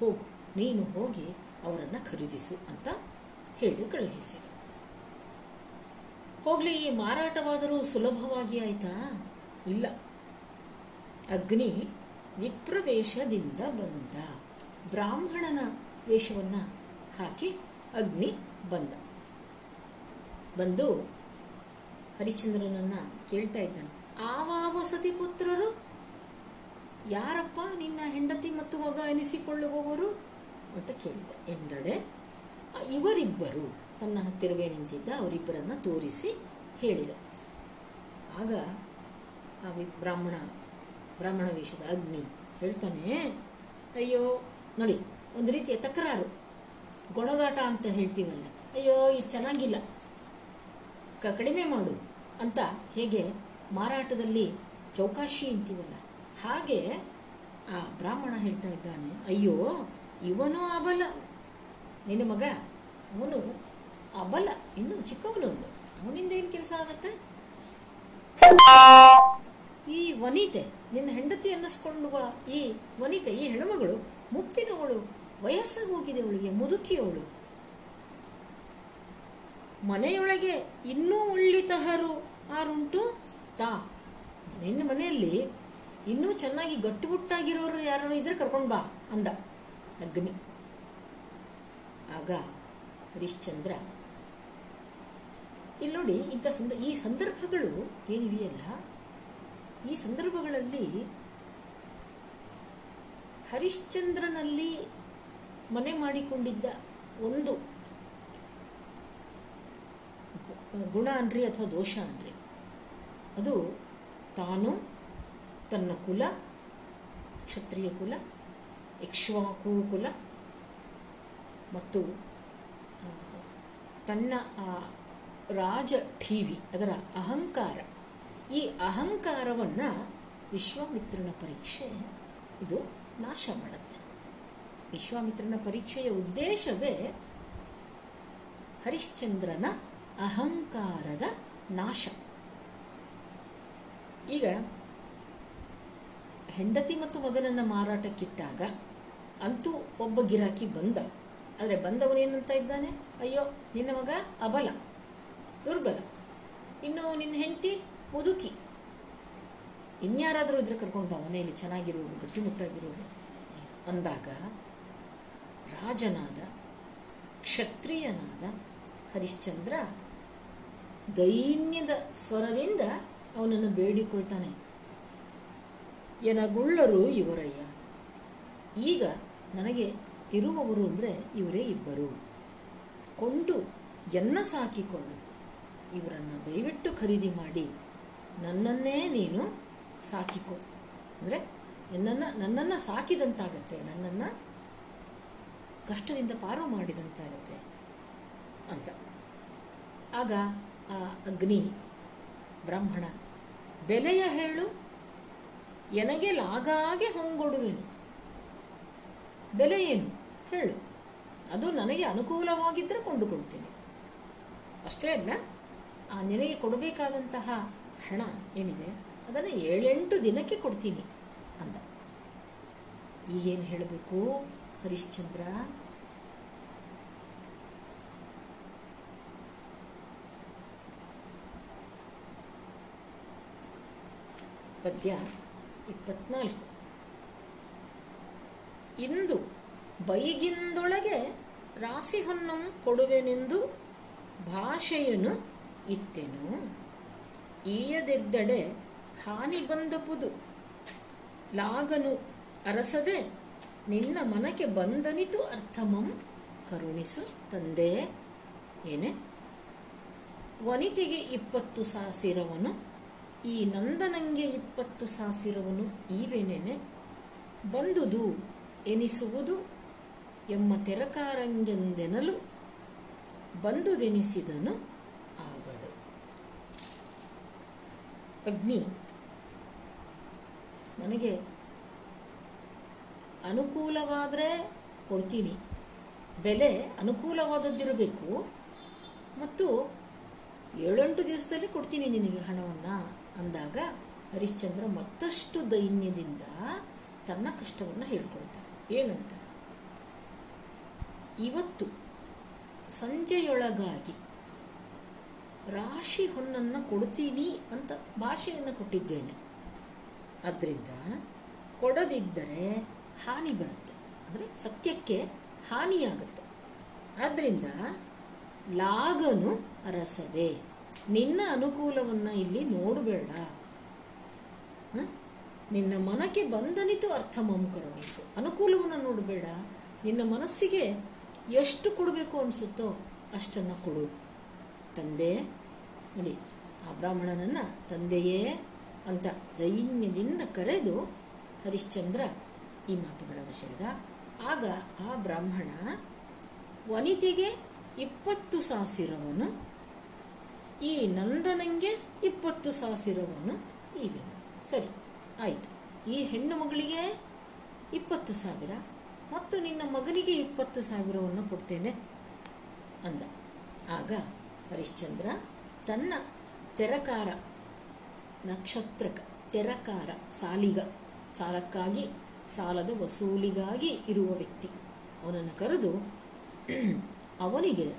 ಹೋಗು ನೀನು ಹೋಗಿ ಅವರನ್ನು ಖರೀದಿಸು ಅಂತ ಹೇಳಿ ಕಳುಹಿಸಿದ. ಹೋಗ್ಲಿ, ಈ ಮಾರಾಟವಾದರೂ ಸುಲಭವಾಗಿ ಆಯ್ತಾ? ಇಲ್ಲ. ಅಗ್ನಿ ವಿಪ್ರವೇಶದಿಂದ ಬಂದ ಬ್ರಾಹ್ಮಣನ ವೇಷವನ್ನು ಹಾಕಿ ಅಗ್ನಿ ಬಂದ. ಬಂದು ಹರಿಶ್ಚಂದ್ರನನ್ನ ಕೇಳ್ತಾ ಇದ್ದಾನೆ. ಆ ಆ ವಸತಿ ಪುತ್ರರು? ಯಾರಪ್ಪ ನಿನ್ನ ಹೆಂಡತಿ ಮತ್ತು ಮಗ ಎನಿಸಿಕೊಳ್ಳುವವರು? ಅಂತ ಕೇಳಿದ. ಎಂದಡೆ ಆ ಇವರಿಬ್ಬರು ತನ್ನ ಹತ್ತಿರವೇ ನಿಂತಿದ್ದ ಅವರಿಬ್ಬರನ್ನ ತೋರಿಸಿ ಹೇಳಿದ. ಆಗ ಆ ಬ್ರಾಹ್ಮಣ ಬ್ರಾಹ್ಮಣ ವೇಷದ ಅಗ್ನಿ ಹೇಳ್ತಾನೆ, ಅಯ್ಯೋ, ನೋಡಿ, ಒಂದು ರೀತಿಯ ತಕರಾರು. ಗೊಣಗಾಟ ಅಂತ ಹೇಳ್ತೀವಲ್ಲ. ಅಯ್ಯೋ, ಇದು ಚೆನ್ನಾಗಿಲ್ಲ. ಕಡಿಮೆ ಮಾಡು ಅಂತ ಹೇಗೆ ಮಾರಾಟದಲ್ಲಿ ಚೌಕಾಶಿ ಅಂತೀವಲ್ಲ. ಹಾಗೆ ಆ ಬ್ರಾಹ್ಮಣ ಹೇಳ್ತಾ ಇದ್ದಾನೆ, ಅಯ್ಯೋ, ಇವನು ಅಬಲ. ನಿನ್ನ ಮಗ, ಅವನು ಅಬಲ. ಇನ್ನು ಚಿಕ್ಕವನು ಅವನು ಅವನಿಂದ ಏನು ಕೆಲಸ ಆಗತ್ತೆ? ಈ ವನಿತೆ, ನಿನ್ನ ಹೆಂಡತಿ ಅನ್ನಿಸ್ಕೊಳ್ಳುವ ಈ ವನಿತೆ, ಈ ಹೆಣ್ಣುಮಗಳು ಮುಪ್ಪಿನವಳು ವಯಸ್ಸಾಗೋಗಿದೆ ಅವಳಿಗೆ ಮುದುಕಿಯವಳು ಮನೆಯೊಳಗೆ ಇನ್ನೂ ಉಳ್ಳಿತಹರು ಆರುಂಟು ತಾ. ನಿನ್ನ ಮನೆಯಲ್ಲಿ ಇನ್ನೂ ಚೆನ್ನಾಗಿ ಗಟ್ಟುಬುಟ್ಟಾಗಿರೋರು ಯಾರು ಇದ್ರೆ ಕರ್ಕೊಂಡು ಬಾ ಅಂದ ಅಗ್ನಿ. ಆಗ ಹರಿಶ್ಚಂದ್ರ ಇಲ್ಲಿ ನೋಡಿ ಇಂಥ ಸಂದ, ಈ ಸಂದರ್ಭಗಳು ಏನಿವೆಯಲ್ಲ, ಈ ಸಂದರ್ಭಗಳಲ್ಲಿ ಹರಿಶ್ಚಂದ್ರನಲ್ಲಿ ಮನೆ ಮಾಡಿಕೊಂಡಿದ್ದ ಒಂದು ಗುಣ ಅನ್ರಿ ಅಥವಾ ದೋಷ ಅನ್ರಿ? ಅದು ತಾನು ತನ್ನ ಕುಲ, ಕ್ಷತ್ರಿಯ ಕುಲ, ಯಕ್ಷವಾಕು ಕುಲ ಮತ್ತು ತನ್ನ, ಆ, ರಾಜ ಠೀವಿ ಅದರ ಅಹಂಕಾರ. ಈ ಅಹಂಕಾರವನ್ನು ವಿಶ್ವಾಮಿತ್ರನ ಪರೀಕ್ಷೆ ಇದು ನಾಶ ಮಾಡುತ್ತೆ. ವಿಶ್ವಾಮಿತ್ರನ ಪರೀಕ್ಷೆಯ ಉದ್ದೇಶವೇ ಹರಿಶ್ಚಂದ್ರನ ಅಹಂಕಾರದ ನಾಶ. ಈಗ ಹೆಂಡತಿ ಮತ್ತು ಮಗನನ್ನು ಮಾರಾಟಕ್ಕಿಟ್ಟಾಗ ಅಂತೂ ಒಬ್ಬ ಗಿರಾಕಿ ಬಂದ. ಆದರೆ ಬಂದವನೇನಂತ ಇದ್ದಾನೆ? ಅಯ್ಯೋ, ನಿನ್ನ ಮಗ ಅಬಲ, ದುರ್ಬಲ. ಇನ್ನು ನಿನ್ನ ಹೆಂಡತಿ ಮುದುಕಿ. ಇನ್ಯಾರಾದರೂ ಇದ್ರೆ ಕರ್ಕೊಂಡು ಬಾ, ಮನೆಯಲ್ಲಿ ಚೆನ್ನಾಗಿರೋರು ಗಟ್ಟಿಮುಟ್ಟಾಗಿರೋರು ಅಂದಾಗ ರಾಜನಾದ, ಕ್ಷತ್ರಿಯನಾದ ಹರಿಶ್ಚಂದ್ರ ದೈನ್ಯದ ಸ್ವರದಿಂದ ಅವನನ್ನು ಬೇಡಿಕೊಳ್ತಾನೆ. ಎನಗುಳ್ಳರು ಇವರಯ್ಯ, ಈಗ ನನಗೆ ಇರುವವರು ಅಂದರೆ ಇವರೇ ಇಬ್ಬರು. ಕೊಂಡು ಎನ್ನ ಸಾಕಿಕೊಂಡು ಇವರನ್ನು ದಯವಿಟ್ಟು ಖರೀದಿ ಮಾಡಿ, ನನ್ನನ್ನೇ ನೀನು ಸಾಕಿಕೊ. ಅಂದರೆ ನನ್ನನ್ನು ನನ್ನನ್ನು ಸಾಕಿದಂತಾಗತ್ತೆ, ನನ್ನನ್ನು ಕಷ್ಟದಿಂದ ಪಾರು ಮಾಡಿದಂತಾಗುತ್ತೆ ಅಂತ. ಆಗ ಆ ಅಗ್ನಿ, ಬ್ರಾಹ್ಮಣ, ಬೆಲೆಯ ಹೇಳು, ಎನಗೆ ಲಾಗಾಗೆ ಹೊಂಗೊಡುವೆನು. ಬೆಲೆ ಏನು? ಹೇಳು. ಅದು ನನಗೆ ಅನುಕೂಲವಾಗಿದ್ದರೆ ಕೊಂಡುಕೊಳ್ತೀನಿ. ಅಷ್ಟೇ ಅಲ್ಲ, ಆ ನಿನಗೆ ಕೊಡಬೇಕಾದಂತಹ ಹಣ ಏನಿದೆ, ಅದನ್ನು ಏಳೆಂಟು ದಿನಕ್ಕೆ ಕೊಡ್ತೀನಿ ಅಂದ. ಈಗೇನು ಹೇಳಬೇಕು? ಹರಿಶ್ಚಂದ್ರ. ಪದ್ಯ ಇಪ್ಪತ್ನಾಲ್ಕು. ಇಂದು ಬೈಗಿಂದೊಳಗೆ ರಾಸಿಹೊನ್ನಂ ಕೊಡುವೆನೆಂದು ಭಾಷೆಯನು ಇತ್ತೆನು ಈಯದೆದ್ದಡೆ ಹಾನಿ ಬಂದಪುದು. ಲಾಗನು ಅರಸದೆ ನಿನ್ನ ಮನಕ್ಕೆ ಬಂದನಿತು ಅರ್ಥಮಂ, ಕರುಣಿಸು ತಂದೆ. ಏನೆ? ವನಿತೆಗೆ ಇಪ್ಪತ್ತು ಸಾಸಿರವನು, ಈ ನಂದನಂಗೆ ಇಪ್ಪತ್ತು ಸಾಸಿರವನು ಈವೇನೇನೆ? ಬಂದುದು ಎನಿಸುವುದು ಎಮ್ಮ ತೆರಕಾರಂಗೆಂದೆನಲು ಬಂದುದೆನಿಸಿದನು ಆಗಡು. ಅಗ್ನಿ. ನನಗೆ ಅನುಕೂಲವಾದರೆ ಕೊಡ್ತೀನಿ. ಬೆಲೆ ಅನುಕೂಲವಾದದ್ದಿರಬೇಕು. ಮತ್ತು ಏಳೆಂಟು ದಿವಸದಲ್ಲಿ ಕೊಡ್ತೀನಿ ನಿನಗೆ ಹಣವನ್ನು ಅಂದಾಗ ಹರಿಶ್ಚಂದ್ರ ಮತ್ತಷ್ಟು ದೈನ್ಯದಿಂದ ತನ್ನ ಕಷ್ಟವನ್ನು ಹೇಳ್ಕೊಳ್ತಾನೆ. ಏನಂತ? ಇವತ್ತು ಸಂಜೆಯೊಳಗಾಗಿ ರಾಶಿ ಹೊನ್ನನ್ನು ಕೊಡ್ತೀನಿ ಅಂತ ಭಾಷೆಯನ್ನು ಕೊಟ್ಟಿದ್ದೇನೆ. ಅದರಿಂದ ಕೊಡದಿದ್ದರೆ ಹಾನಿ ಬರುತ್ತೆ ಅಂದರೆ ಸತ್ಯಕ್ಕೆ ಹಾನಿಯಾಗುತ್ತೆ. ಆದ್ದರಿಂದ ಲಾಗನು ಅರಸದೆ. ನಿನ್ನ ಅನುಕೂಲವನ್ನು ಇಲ್ಲಿ ನೋಡಬೇಡ? ನಿನ್ನ ಮನಕ್ಕೆ ಬಂದನಿತು ಅರ್ಥ ಕರುಣಿಸು ಅನುಕೂಲವನ್ನು ನೋಡಬೇಡ. ನಿನ್ನ ಮನಸ್ಸಿಗೆ ಎಷ್ಟು ಕೊಡಬೇಕು ಅನಿಸುತ್ತೋ ಅಷ್ಟನ್ನು ಕೊಡು. ತಂದೆ, ನೋಡಿ, ಆ ಬ್ರಾಹ್ಮಣನನ್ನು ತಂದೆಯೇ ಅಂತ ದೈನ್ಯದಿಂದ ಕರೆದು ಹರಿಶ್ಚಂದ್ರ ಈ ಮಾತುಗಳನ್ನು ಹೇಳಿದ. ಆಗ ಆ ಬ್ರಾಹ್ಮಣ ವನಿತೆಗೆ ಇಪ್ಪತ್ತು ಸಾಸಿರವನು ಈ ನಂದನಂಗೆ ಇಪ್ಪತ್ತು ಸಾಸಿರವನು ಇವೆನು ಸರಿ, ಆಯಿತು. ಈ ಹೆಣ್ಣು ಮಗಳಿಗೆ ಇಪ್ಪತ್ತು ಸಾವಿರ ಮತ್ತು ನಿನ್ನ ಮಗನಿಗೆ ಇಪ್ಪತ್ತು ಸಾವಿರವನ್ನು ಕೊಡ್ತೇನೆ ಅಂದ. ಆಗ ಹರಿಶ್ಚಂದ್ರ ತನ್ನ ತೆರಕಾರ ನಕ್ಷತ್ರಕ, ತೆರಕಾರ ಸಾಲಿಗ, ಸಾಲಕ್ಕಾಗಿ ಸಾಲದ ವಸೂಲಿಗಾಗಿ ಇರುವ ವ್ಯಕ್ತಿ. ಅವನನ್ನು ಕರೆದು, ಅವನಿಗೆ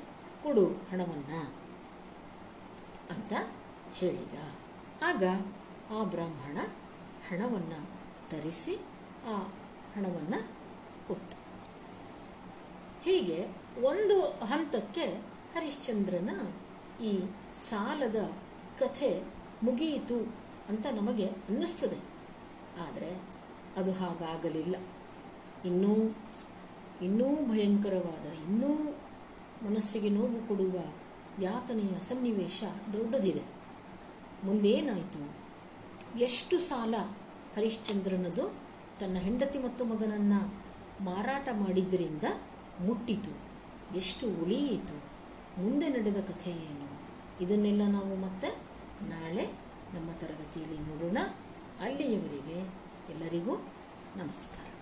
ಕೊಡು ಹಣವನ್ನು ಅಂತ ಹೇಳಿದ. ಆಗ ಆ ಬ್ರಾಹ್ಮಣ ಹಣವನ್ನು ತರಿಸಿ ಆ ಹಣವನ್ನು ಕೊಟ್ಟ. ಹೀಗೆ ಒಂದು ಹಂತಕ್ಕೆ ಹರಿಶ್ಚಂದ್ರನ ಈ ಸಾಲದ ಕಥೆ ಮುಗಿಯಿತು ಅಂತ ನಮಗೆ ಅನ್ನಿಸ್ತದೆ. ಆದರೆ ಅದು ಹಾಗಾಗಲಿಲ್ಲ. ಇನ್ನೂ ಇನ್ನೂ ಭಯಂಕರವಾದ, ಇನ್ನೂ ಮನಸ್ಸಿಗೆ ನೋವು ಕೊಡುವ ಯಾತನೆಯ ಸನ್ನಿವೇಶ ದೊಡ್ಡದಿದೆ. ಮುಂದೇನಾಯಿತು? ಎಷ್ಟು ಸಾಲ ಹರಿಶ್ಚಂದ್ರನದು ತನ್ನ ಹೆಂಡತಿ ಮತ್ತು ಮಗನನ್ನು ಮಾರಾಟ ಮಾಡಿದ್ದರಿಂದ ಮುಟ್ಟಿತು. ಎಷ್ಟು ಉಳಿಯಿತು? ಮುಂದೆ ನಡೆದ ಕಥೆ ಏನು? ಇದನ್ನೆಲ್ಲ ನಾವು ಮತ್ತೆ ನಾಳೆ ನಮ್ಮ ತರಗತಿಯಲ್ಲಿ ನೋಡೋಣ. ಅಲ್ಲಿಯವರೆಗೆ. ಎಲ್ಲರಿಗೂ ನಮಸ್ಕಾರ.